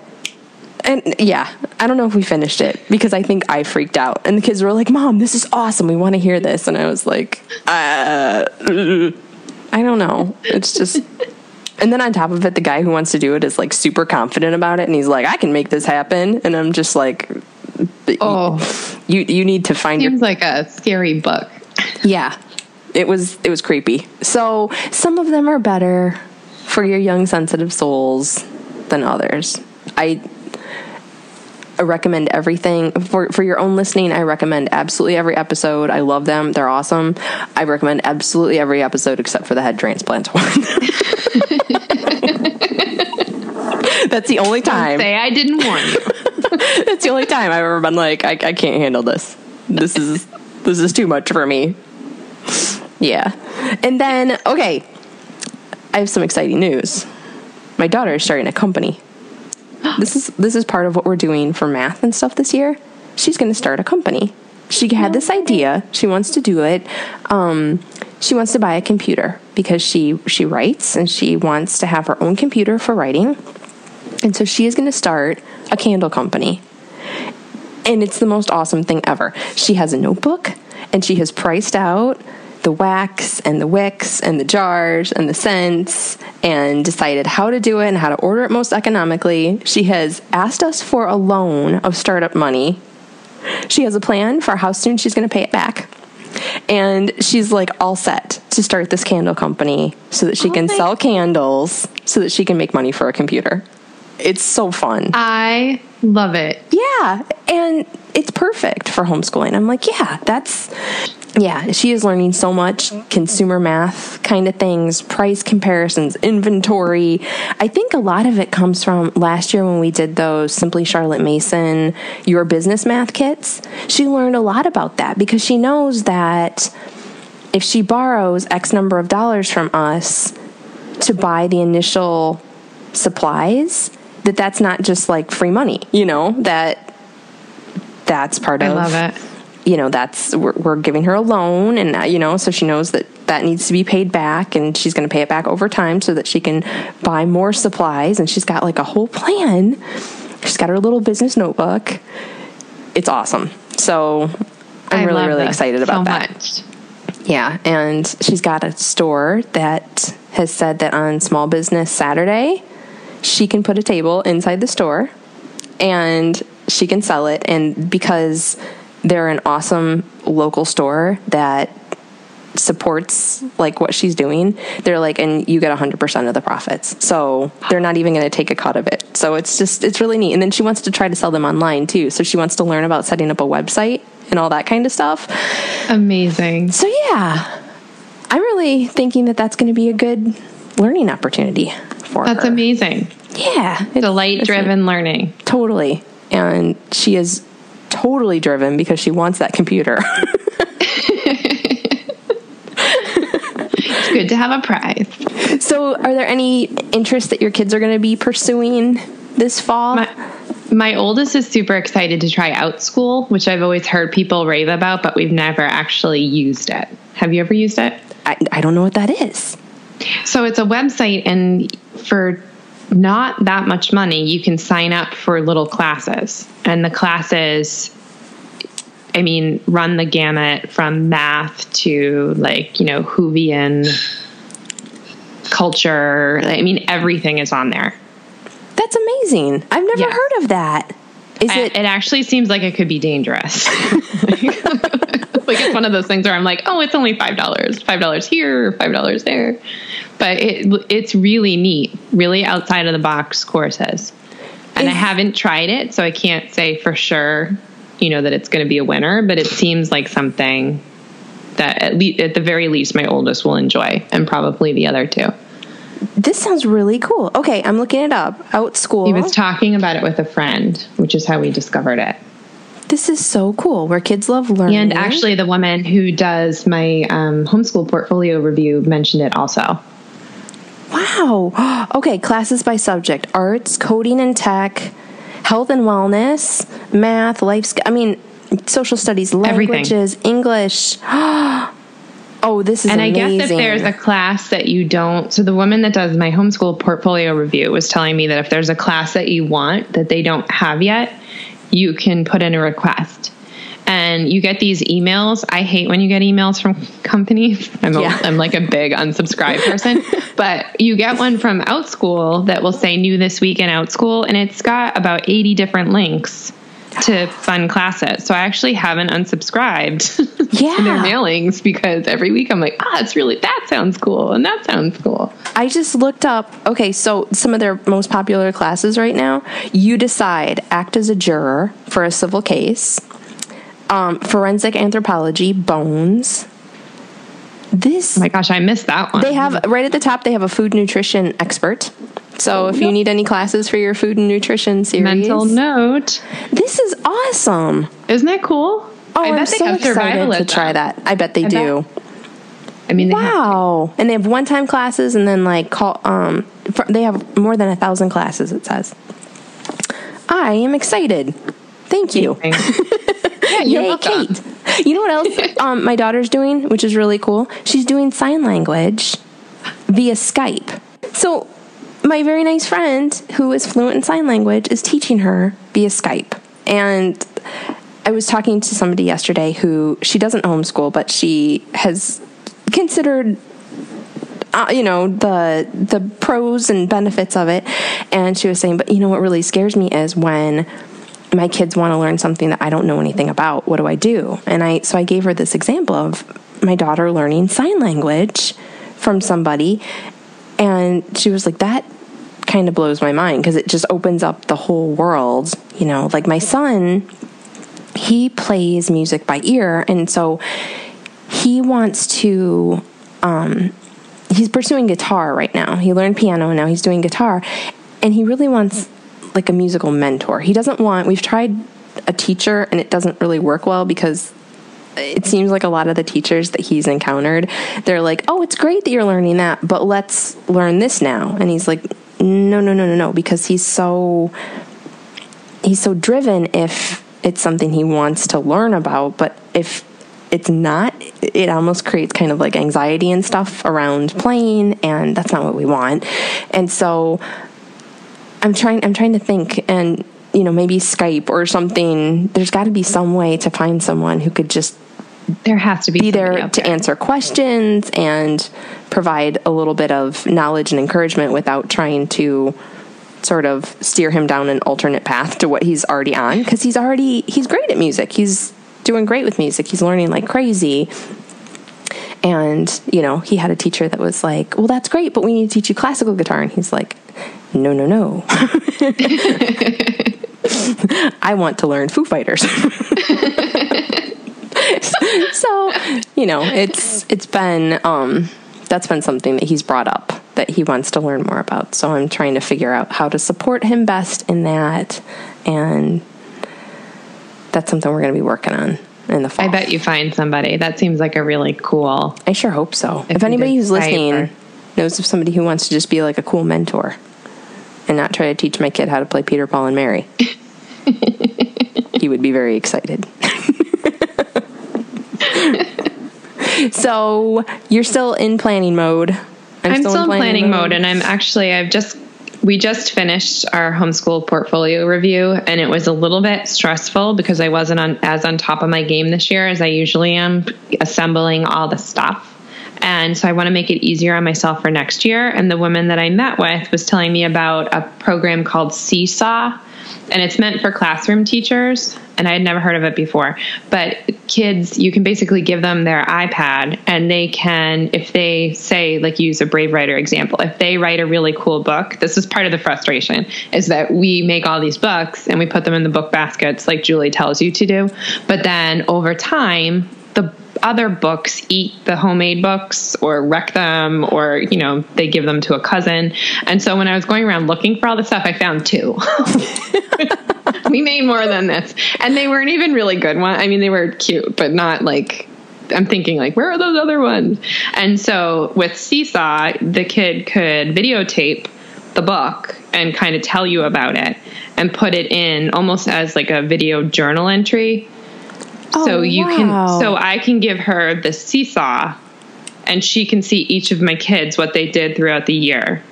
And yeah, I don't know if we finished it because I think I freaked out. And the kids were like, Mom, this is awesome. We want to hear this. And I was like, uh, I don't know. It's just. And then on top of it, the guy who wants to do it is like super confident about it, and he's like, "I can make this happen." And I'm just like, "Oh, you you need to find." Seems your- like a scary book. Yeah, it was it was creepy. So some of them are better for your young sensitive souls than others. I I recommend everything for for your own listening. I recommend absolutely every episode. I love them; they're awesome. I recommend absolutely every episode except for the head transplant one. That's the only time. Don't say I didn't warn you. That's the only time I've ever been like, I, I can't handle this. This is this is too much for me. Yeah, and then okay, I have some exciting news. My daughter is starting a company this is this is part of what we're doing for math and stuff this year. She's going to start a company. She had this idea. She wants to do it. Um, she wants to buy a computer because she she writes and she wants to have her own computer for writing. And so she is going to start a candle company. And it's the most awesome thing ever. She has a notebook and she has priced out the wax and the wicks and the jars and the scents and decided how to do it and how to order it most economically. She has asked us for a loan of startup money. She has a plan for how soon she's going to pay it back. And she's like all set to start this candle company so that she oh can sell candles so that she can make money for a computer. It's so fun. I love it. Yeah. And it's perfect for homeschooling. I'm like, yeah, that's yeah, she is learning so much consumer math kind of things, price comparisons, inventory. I think a lot of it comes from last year when we did those Simply Charlotte Mason Your Business Math kits. She learned a lot about that because she knows that if she borrows X number of dollars from us to buy the initial supplies, that that's not just like free money, you know, that that's part I of I love it. you know that's we're, we're, giving her a loan and uh, you know so she knows that that needs to be paid back and she's going to pay it back over time so that she can buy more supplies and she's got like a whole plan. She's got her little business notebook. It's awesome. So i'm I really really excited about so that. much. yeah and she's got a store that has said that on small business saturday she can put a table inside the store and she can sell it. And because they're an awesome local store that supports like what she's doing they're like and you get 100% of the profits. So they're not even going to take a cut of it. So it's just it's really neat. And then she wants to try to sell them online too. So she wants to learn about setting up a website and all that kind of stuff. Amazing. So yeah. I'm really thinking that that's going to be a good learning opportunity for that's her. amazing yeah delight driven learning totally and she is totally driven because she wants that computer. it's good to have a prize. So, are there any interests that your kids are going to be pursuing this fall? My, my oldest is super excited to try OutSchool, which I've always heard people rave about, but we've never actually used it. Have you ever used it? I, I don't know what that is. So, it's a website, and for not that much money, you can sign up for little classes. And the classes, I mean, run the gamut from math to like, you know, Whovian culture. I mean, everything is on there. That's amazing. I've never Yes. heard of that. Is it, it actually seems like it could be dangerous. like it's one of those things where I'm like, oh, it's only five dollars, five dollars here, five dollars there, but it it's really neat, really outside of the box courses. And I haven't tried it, so I can't say for sure, you know, that it's going to be a winner. But it seems like something that at least, at the very least, my oldest will enjoy, and probably the other two. This sounds really cool. Okay, I'm looking it up. OutSchool. He was talking about it with a friend, which is how we discovered it. this is so cool where kids love learning. And actually, the woman who does my um, homeschool portfolio review mentioned it also. Wow. Okay, classes by subject arts, coding and tech, health and wellness, math, life I mean, social studies, Everything. languages, English. oh, this is And I guess if there's a class that you don't, so the woman that does my homeschool portfolio review was telling me that if there's a class that you want that they don't have yet, you can put in a request. And you get these emails. I hate when you get emails from companies. I'm, Yeah. I'm like a big unsubscribe person. but you get one from OutSchool that will say new this week in OutSchool, and it's got about 80 different links to fun classes. So I actually haven't unsubscribed Yeah. to their mailings because every week I'm like, ah, it's really, that sounds cool. And that sounds cool. I just looked up, okay, so some of their most popular classes right now. You decide, act as a juror for a civil case, um, forensic anthropology, bones. This Oh my gosh, I missed that one. They have right at the top. They have a food nutrition expert. So if you need any classes for your food and nutrition series, mental note. this is awesome. Isn't that cool? Oh, I I'm bet they so have excited to try that. I bet they I do. I mean, they have Wow, and they have one-time classes, and then like call. Um, fr- they have more than a thousand classes. It says. I am excited. Thank you. you're Yay, welcome. Kate. You know what else um, my daughter's doing, which is really cool? She's doing sign language via Skype. So, my very nice friend who is fluent in sign language is teaching her via Skype. And I was talking to somebody yesterday who she doesn't homeschool, but she has considered uh, you know the the pros and benefits of it and she was saying but you know what really scares me is when my kids want to learn something that I don't know anything about what do I do? And I so I gave her this example of my daughter learning sign language from somebody and she was like that kind of blows my mind because it just opens up the whole world you know? Like my son he plays music by ear and so he wants to um, he's pursuing guitar right now. He learned piano and now he's doing guitar and he really wants like a musical mentor. He doesn't want we've tried a teacher and it doesn't really work well because it seems like a lot of the teachers that he's encountered they're like oh it's great that you're learning that but let's learn this now. And he's like no no no no no because he's so he's so driven if it's something he wants to learn about but if it's not it almost creates kind of like anxiety and stuff around playing and that's not what we want. And so i'm trying i'm trying to think and you know maybe skype or something. There's got to be some way to find someone who could just There has to be be there to answer questions and provide a little bit of knowledge and encouragement without trying to sort of steer him down an alternate path to what he's already on. Because he's already he's great at music. He's doing great with music. He's learning like crazy. And you know he had a teacher that was like well that's great but we need to teach you classical guitar. And he's like no no no i want to learn foo fighters so you know it's it's been um that's been something that he's brought up that he wants to learn more about so i'm trying to figure out how to support him best in that and that's something we're going to be working on in the fall I bet you find somebody. That seems like a really cool. I sure hope so. If, you anybody who's listening or- knows of somebody who wants to just be like a cool mentor and not try to teach my kid how to play Peter, Paul, and Mary, he would be very excited. so you're still in planning mode. I'm, still, in planning, mode, and I'm actually I've just we just finished our homeschool portfolio review, and it was a little bit stressful because I wasn't on as on top of my game this year as I usually am, assembling all the stuff. And so I want to make it easier on myself for next year. And the woman that I met with was telling me about a program called Seesaw, and it's meant for classroom teachers. And I had never heard of it before. But kids, you can basically give them their iPad, and they can, if they say, like, use a Brave Writer example, if they write a really cool book, this is part of the frustration is that we make all these books and we put them in the book baskets, like Julie tells you to do. But then over time, the other books eat the homemade books or wreck them or you know they give them to a cousin. And so when i was going around looking for all the stuff i found two. We made more than this. And they weren't even really good ones i mean they were cute but not like i'm thinking like where are those other ones? And so with seesaw the kid could videotape the book and kind of tell you about it and put it in almost as like a video journal entry Oh, so Oh, you wow. can so I can give her the seesaw and she can see each of my kids what they did throughout the year.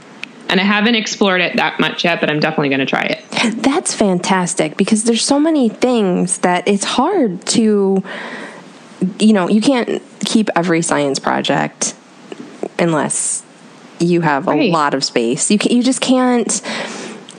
And I haven't explored it that much yet, but I'm definitely going to try it. That's fantastic because there's so many things that it's hard to, you know, you can't keep every science project unless you have a Right. lot of space. You can, you just can't.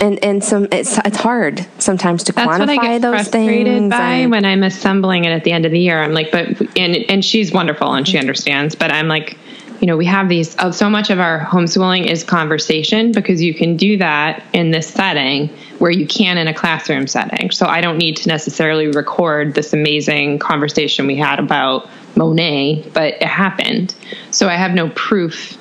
And and some it's it's hard sometimes to That's what I quantify get those frustrated things. by and- when I'm assembling it at the end of the year. I'm like, but and and she's wonderful and she understands, but I'm like, you know, we have these. Oh, so much of our homeschooling is conversation because you can do that in this setting where you can in a classroom setting. So I don't need to necessarily record this amazing conversation we had about Monet, but it happened. So I have no proof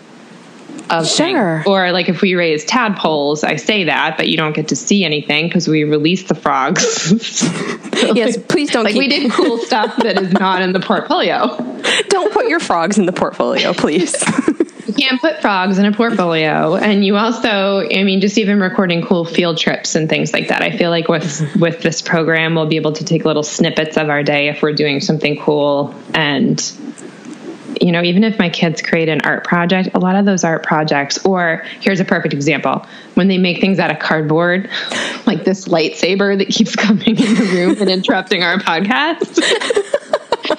of Sure. things. Or like if we raise tadpoles, I say that, but you don't get to see anything because we release the frogs. yes, please don't like keep, we did cool stuff that is not in the portfolio. don't put your frogs in the portfolio, please. You can't put frogs in a portfolio, and you also, I mean, just even recording cool field trips and things like that. I feel like with with this program, we'll be able to take little snippets of our day if we're doing something cool and you know, even if my kids create an art project, a lot of those art projects, or here's a perfect example when they make things out of cardboard, like this lightsaber that keeps coming in the room and interrupting our podcast.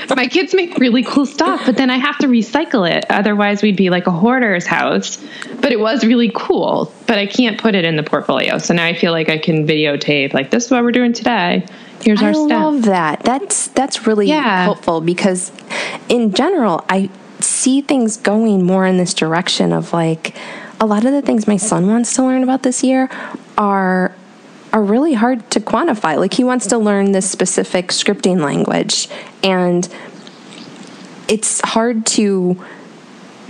my kids make really cool stuff, but then I have to recycle it. Otherwise, we'd be like a hoarder's house. But it was really cool, but I can't put it in the portfolio. So now I feel like I can videotape, like, this is what we're doing today. Here's I our stuff. love that. That's that's really Yeah. helpful because in general, I see things going more in this direction of like a lot of the things my son wants to learn about this year are are really hard to quantify. Like he wants to learn this specific scripting language and it's hard to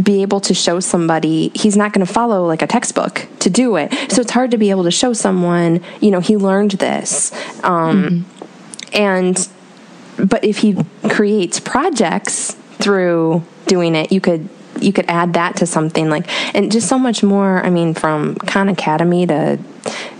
be able to show somebody he's not going to follow like a textbook to do it so it's hard to be able to show someone you know he learned this um, and but if he creates projects through doing it you could you could add that to something like and just so much more i mean from khan academy to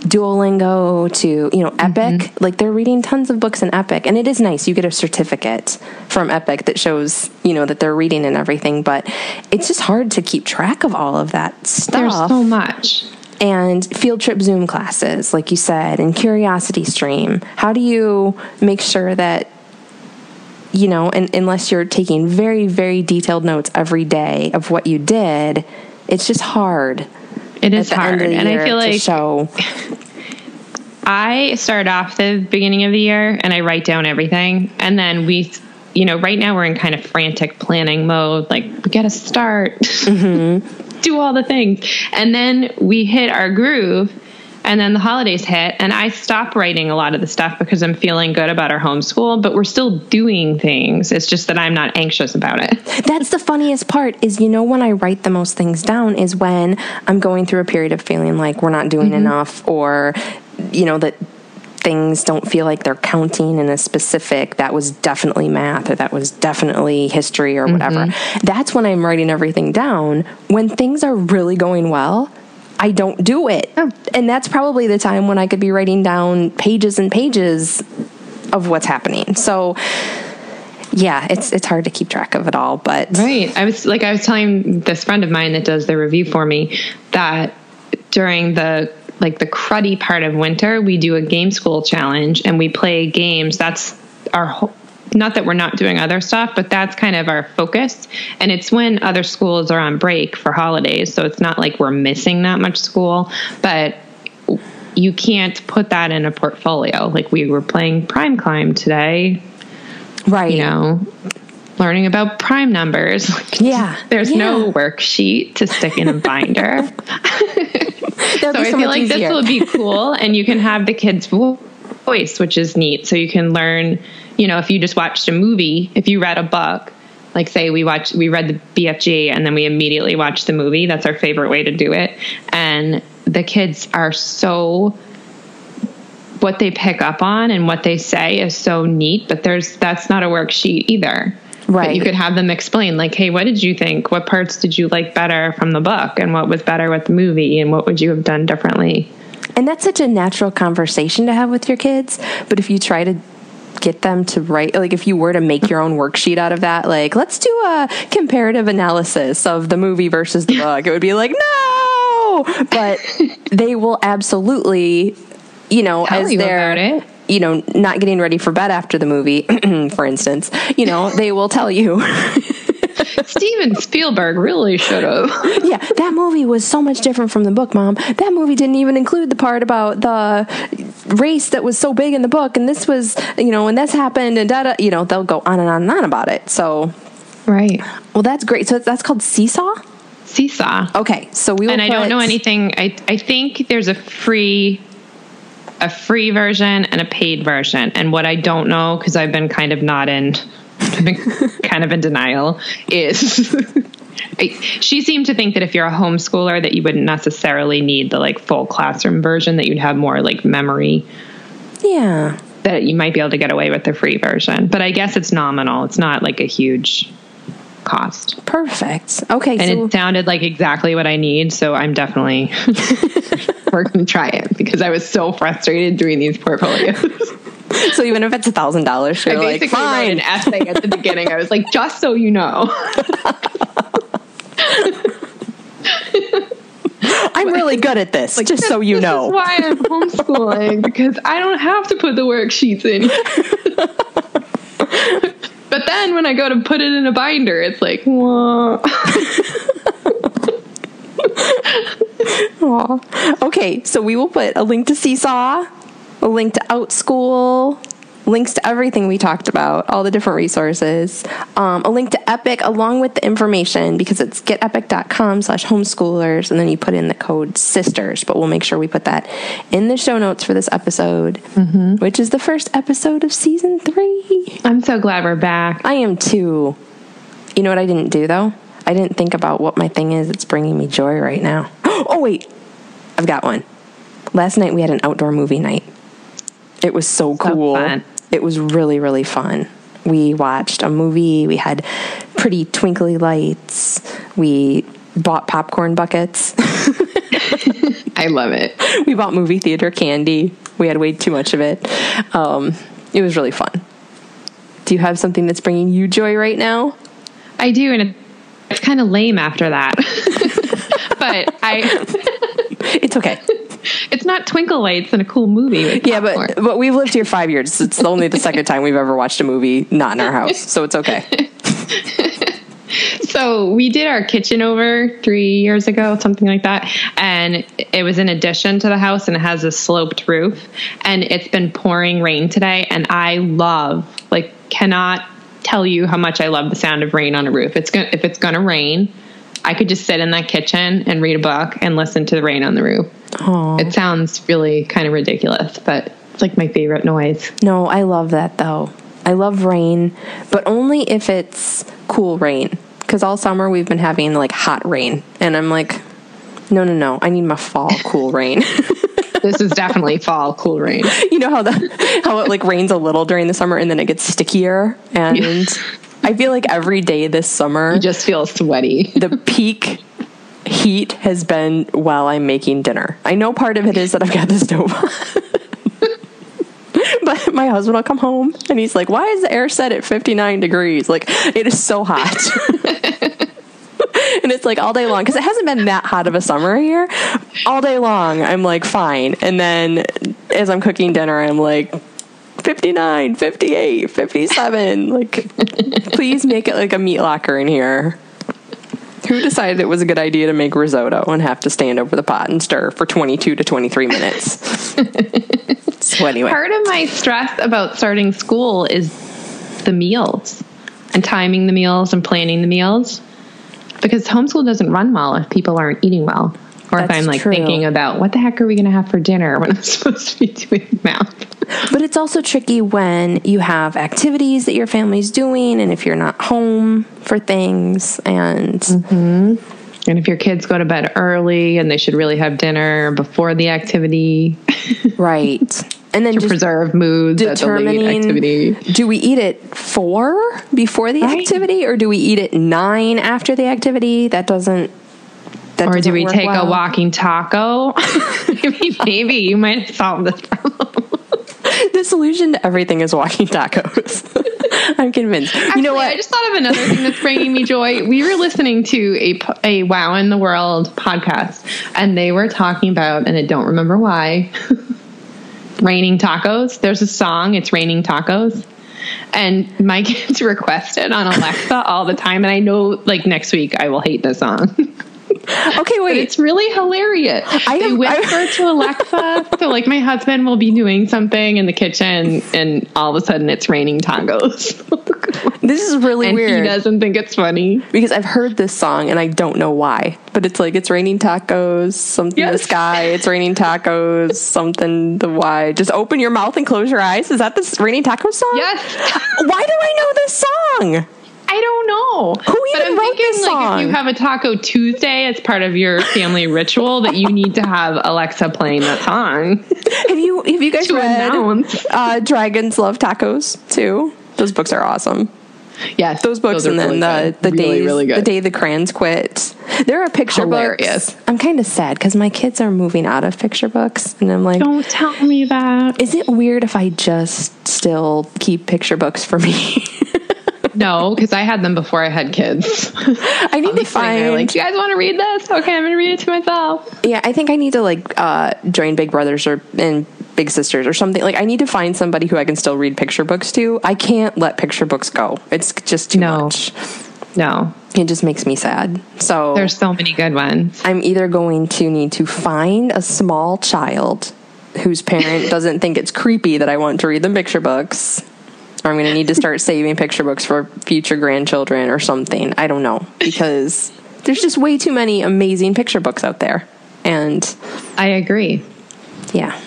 duolingo to you know epic. Mm-hmm. Like they're reading tons of books in epic. And it is nice. You get a certificate from epic that shows you know that they're reading and everything. But it's just hard to keep track of all of that stuff There's so much. And field trip Zoom classes, like you said, and Curiosity Stream. How do you make sure that, you know, and, unless you're taking very, very detailed notes every day of what you did, it's just hard. It is hard. And I feel like show. I start off the beginning of the year and I write down everything. And then we, you know, right now we're in kind of frantic planning mode. Like, we got to start, mm-hmm. do all the things. And then we hit our groove. And then the holidays hit, and I stop writing a lot of the stuff because I'm feeling good about our homeschool, but we're still doing things. It's just that I'm not anxious about it. That's the funniest part is you know when I write the most things down is when I'm going through a period of feeling like we're not doing mm-hmm. enough or you know that things don't feel like they're counting in a specific that was definitely math or that was definitely history or whatever. Mm-hmm. That's when I'm writing everything down. When things are really going well, I don't do it. Oh. And that's probably the time when I could be writing down pages and pages of what's happening. So yeah, it's it's hard to keep track of it all, but Right. I was like, I was telling this friend of mine that does the review for me that during the like the cruddy part of winter, we do a game school challenge and we play games. That's our whole, not that we're not doing other stuff, but that's kind of our focus. And it's when other schools are on break for holidays. So it's not like we're missing that much school, but you can't put that in a portfolio. Like we were playing Prime Climb today, right. you know, learning about prime numbers. Yeah. There's Yeah. no worksheet to stick in a binder. So be I feel like easier. this will be cool, and you can have the kids' voice, which is neat. So you can learn, you know, if you just watched a movie, if you read a book, like say we watch, we read the BFG, and then we immediately watched the movie. That's our favorite way to do it, and the kids are so. What they pick up on and what they say is so neat, but there's that's not a worksheet either. But Right. you could have them explain, like, hey, what did you think? What parts did you like better from the book? And what was better with the movie? And what would you have done differently? And that's such a natural conversation to have with your kids. But if you try to get them to write, like if you were to make your own worksheet out of that, like let's do a comparative analysis of the movie versus the book, it would be like, no! But they will absolutely, you know, Tell as you they're. You know, not getting ready for bed after the movie, for instance, you know, they will tell you, Steven Spielberg really should have. yeah, that movie was so much different from the book, Mom. That movie didn't even include the part about the race that was so big in the book, and this was, you know, when this happened, and da da. You know, they'll go on and on and on about it. So, Right. well, that's great. So that's called Seesaw. Seesaw. Okay, so we will and I don't know anything. I, I think there's a free a free version and a paid version. And what I don't know, because I've been kind of not in kind of in denial, is I, she seemed to think that if you're a homeschooler that you wouldn't necessarily need the like full classroom version, that you'd have more like memory Yeah, that you might be able to get away with the free version. But I guess it's nominal. It's not like a huge cost. perfect. Okay, And so it sounded like exactly what I need, so I'm definitely we're gonna try it because I was so frustrated doing these portfolios. so even if it's a thousand dollars, I you're like, basically wrote fine. an essay at the beginning. I was like, just so you know. I'm really good at this. just so you this know. is why I'm homeschooling because I don't have to put the worksheets in. but then when I go to put it in a binder, it's like, whoa. Okay, so we will put a link to Seesaw, a link to OutSchool, links to everything we talked about, all the different resources, um, a link to Epic along with the information because it's getepic.com slash homeschoolers, and then you put in the code SISTERS, but we'll make sure we put that in the show notes for this episode, which is the first episode of season three. I'm so glad we're back. I am too. You know what I didn't do though? I didn't think about what my thing is that's bringing me joy right now. Oh, wait. I've got one. Last night we had an outdoor movie night. It was so cool. fun. It was really, really fun. We watched a movie. We had pretty twinkly lights. We bought popcorn buckets. I love it. we bought movie theater candy. We had way too much of it. Um, it was really fun. Do you have something that's bringing you joy right now? I do, and it's kind of lame after that. but I, It's okay. It's not twinkle lights and a cool movie. Yeah, but but we've lived here five years. It's only the second time we've ever watched a movie not in our house, so it's okay. So we did our kitchen over three years ago, something like that. And it was an addition to the house and it has a sloped roof. And it's been pouring rain today. And I love, like, cannot tell you how much I love the sound of rain on a roof. It's going if it's gonna rain, I could just sit in that kitchen and read a book and listen to the rain on the roof. Aw. It sounds really kind of ridiculous, but it's like my favorite noise. No, I love that though. I love rain, but only if it's cool rain. Because all summer we've been having like hot rain, and I'm like, no, no, no. I need my fall cool rain. This is definitely fall cool rain. you know how the how it like rains a little during the summer and then it gets stickier, and I feel like every day this summer You just feel sweaty. the peak heat has been while I'm making dinner. I know part of it is that I've got the stove on. but my husband will come home and he's like, Why is the air set at 59 degrees? Like, it is so hot. and it's like all day long because it hasn't been that hot of a summer here. All day long, I'm like, Fine. And then as I'm cooking dinner, I'm like, 59, 58, 57. Like, please make it like a meat locker in here. Who decided it was a good idea to make risotto and have to stand over the pot and stir for 22 to 23 minutes? so, anyway. Part of my stress about starting school is the meals and timing the meals and planning the meals because homeschool doesn't run well if people aren't eating well or if I'm like true. thinking about what the heck are we going to have for dinner when I'm supposed to be doing math. But it's also tricky when you have activities that your family's doing and if you're not home for things and mm-hmm. And if your kids go to bed early and they should really have dinner before the activity right. And then to just preserve moods at the late determining activity. do we eat at four before the Right. activity or do we eat at nine after the activity? That doesn't that Or do we take well. a walking taco? Mean, maybe you might have solved this problem. The solution to everything is walking tacos. I'm convinced. you know what? I just thought of another thing that's bringing me joy. We were listening to a, a Wow in the World podcast, and they were talking about, and I don't remember why, raining tacos. There's a song, it's raining tacos. And my kids request it on Alexa all the time. And I know, like, next week I will hate the song. okay, But wait. it's really hilarious. I they have- whisper to Alexa. so, like, my husband will be doing something in the kitchen, and all of a sudden it's raining tacos. This is really and weird. he doesn't think it's funny. because I've heard this song and I don't know why, but it's like it's raining tacos, something in the sky. It's raining tacos, something the why. Just open your mouth and close your eyes. Is that the raining tacos song? Yes. Why do I know this song? I don't know. Who but I'm wrote thinking this like if you have a Taco Tuesday as part of your family ritual that you need to have Alexa playing that song. Have you have you guys read announce. uh, Dragons Love Tacos too? Those books are awesome. Yes, Those books are and then really the good. the really, days really good. the day the crayons quit. There are picture Hilarious. books. I'm kind of sad because my kids are moving out of picture books, and I'm like, Don't tell me that. is it weird if I just still keep picture books for me? No, because I had them before I had kids. I need to find like, you guys want to read this? Okay, I'm gonna read it to myself. Yeah, I think I need to like uh, join Big Brothers or and Big Sisters or something. Like I need to find somebody who I can still read picture books to. I can't let picture books go. It's just too No. much. No, It just makes me sad. So there's so many good ones. I'm either going to need to find a small child whose parent doesn't think it's creepy that I want to read them picture books. I'm going to need to start saving picture books for future grandchildren or something. I don't know because there's just way too many amazing picture books out there. And I agree. yeah.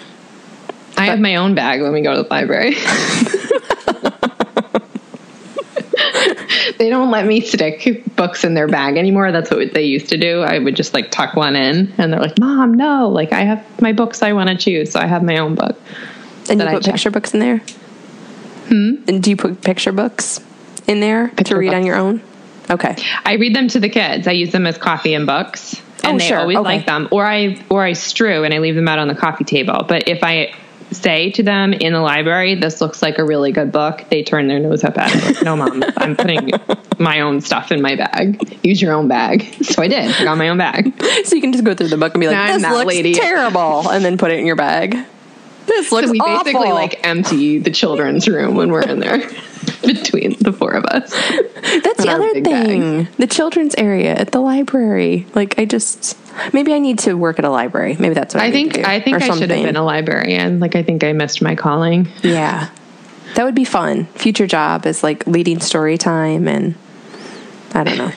I have my own bag when we go to the library. they don't let me stick books in their bag anymore. That's what they used to do. I would just like tuck one in, and they're like, "Mom, no! Like I have my books I want to choose, so I have my own book." And you I put check. picture books in there? Hmm? And do you put picture books in there to Picture read on your own? Okay. I read them to the kids. I use them as coffee and books, and Oh, they sure. always Okay. like them. Or I or I strew and I leave them out on the coffee table. But if I say to them in the library, "This looks like a really good book," they turn their nose up at it. Like, no, mom, I'm putting my own stuff in my bag. Use your own bag. So I did. I got my own bag. So you can just go through the book and be like, I'm this that looks lady. terrible, and then put it in your bag. This looks So we awful. basically like empty the children's room when we're in there between the four of us. That's the other thing. The children's area at the library. Like I just maybe I need to work at a library. Maybe that's what I, I think I think I should have been a librarian. Like I think I missed my calling. Yeah. That would be fun. Future job is like leading story time and I don't know.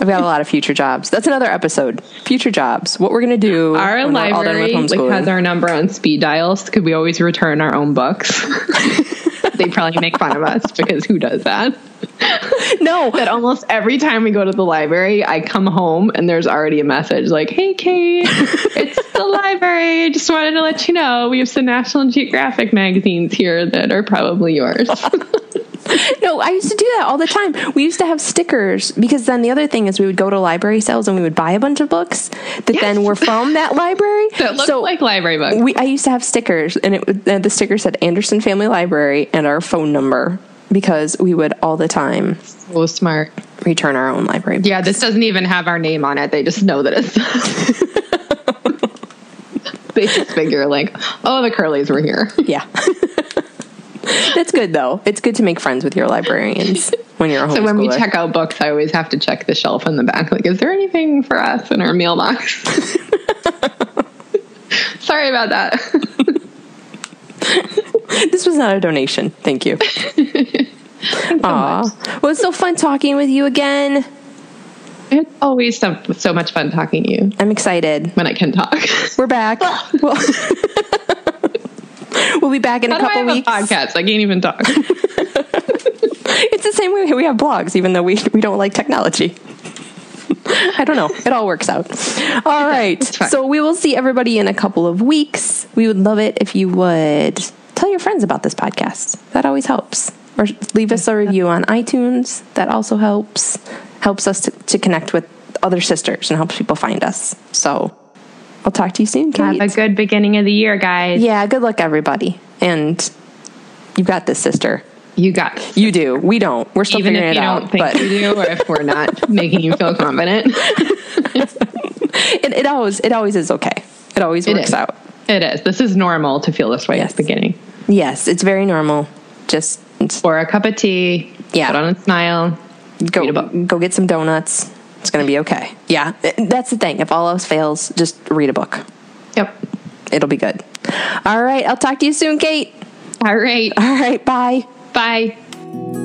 I've got a lot of future jobs. That's another episode. Future jobs. What we're gonna do Our when we're all done with library like, has our number on speed dials. Could we always return our own books? they probably make fun of us because who does that? no, That almost every time we go to the library, I come home and there's already a message like, "Hey, Kate, it's the library. Just wanted to let you know we have some National Geographic magazines here that are probably yours." no, I used to do that all the time. We used to have stickers because then the other thing is we would go to library sales and we would buy a bunch of books that Yes. then were from that library. that look so like library books. we I used to have stickers and it and the sticker said Anderson Family Library and our phone number because we would all the time so smart. return our own library. Yeah, this doesn't even have our name on it. They just know that it's. they just figure like, oh, the Curlys were here. Yeah. That's good though. It's good to make friends with your librarians when you're a. So when we check out books, I always have to check the shelf in the back. Like, is there anything for us in our meal box? Sorry about that. this was not a donation. Thank you. Aw. Well, it's so fun talking with you again. It's always so, so much fun talking to you I'm excited. when I can talk. We're back. we'll, we'll be back in a How I couple have weeks. a podcast? I can't even talk. It's the same way we have blogs, even though we, we don't like technology. I don't know. It all works out. All right. So we will see everybody in a couple of weeks. We would love it if you would tell your friends about this podcast. That always helps. Or leave us a review on iTunes. That also helps. Helps us to, to connect with other sisters and helps people find us. So I'll talk to you soon, Kate. Have a good beginning of the year, guys. yeah, good luck, everybody. And you've got this, sister. You got. You do. We don't. We're still Even figuring if you it don't out. think but you do, or if we're not making you feel confident, it, it always it always is okay. It always It works is. out. it is. This is normal to feel this way Yes. at the beginning. Yes, it's very normal. Just Pour a cup of tea. Yeah. Put on a smile. go Read a book. go get some donuts. It's gonna be okay. Yeah, that's the thing. If all else fails, just read a book. Yep. It'll be good. All right, I'll talk to you soon, Kate. All right. All right, bye. Bye.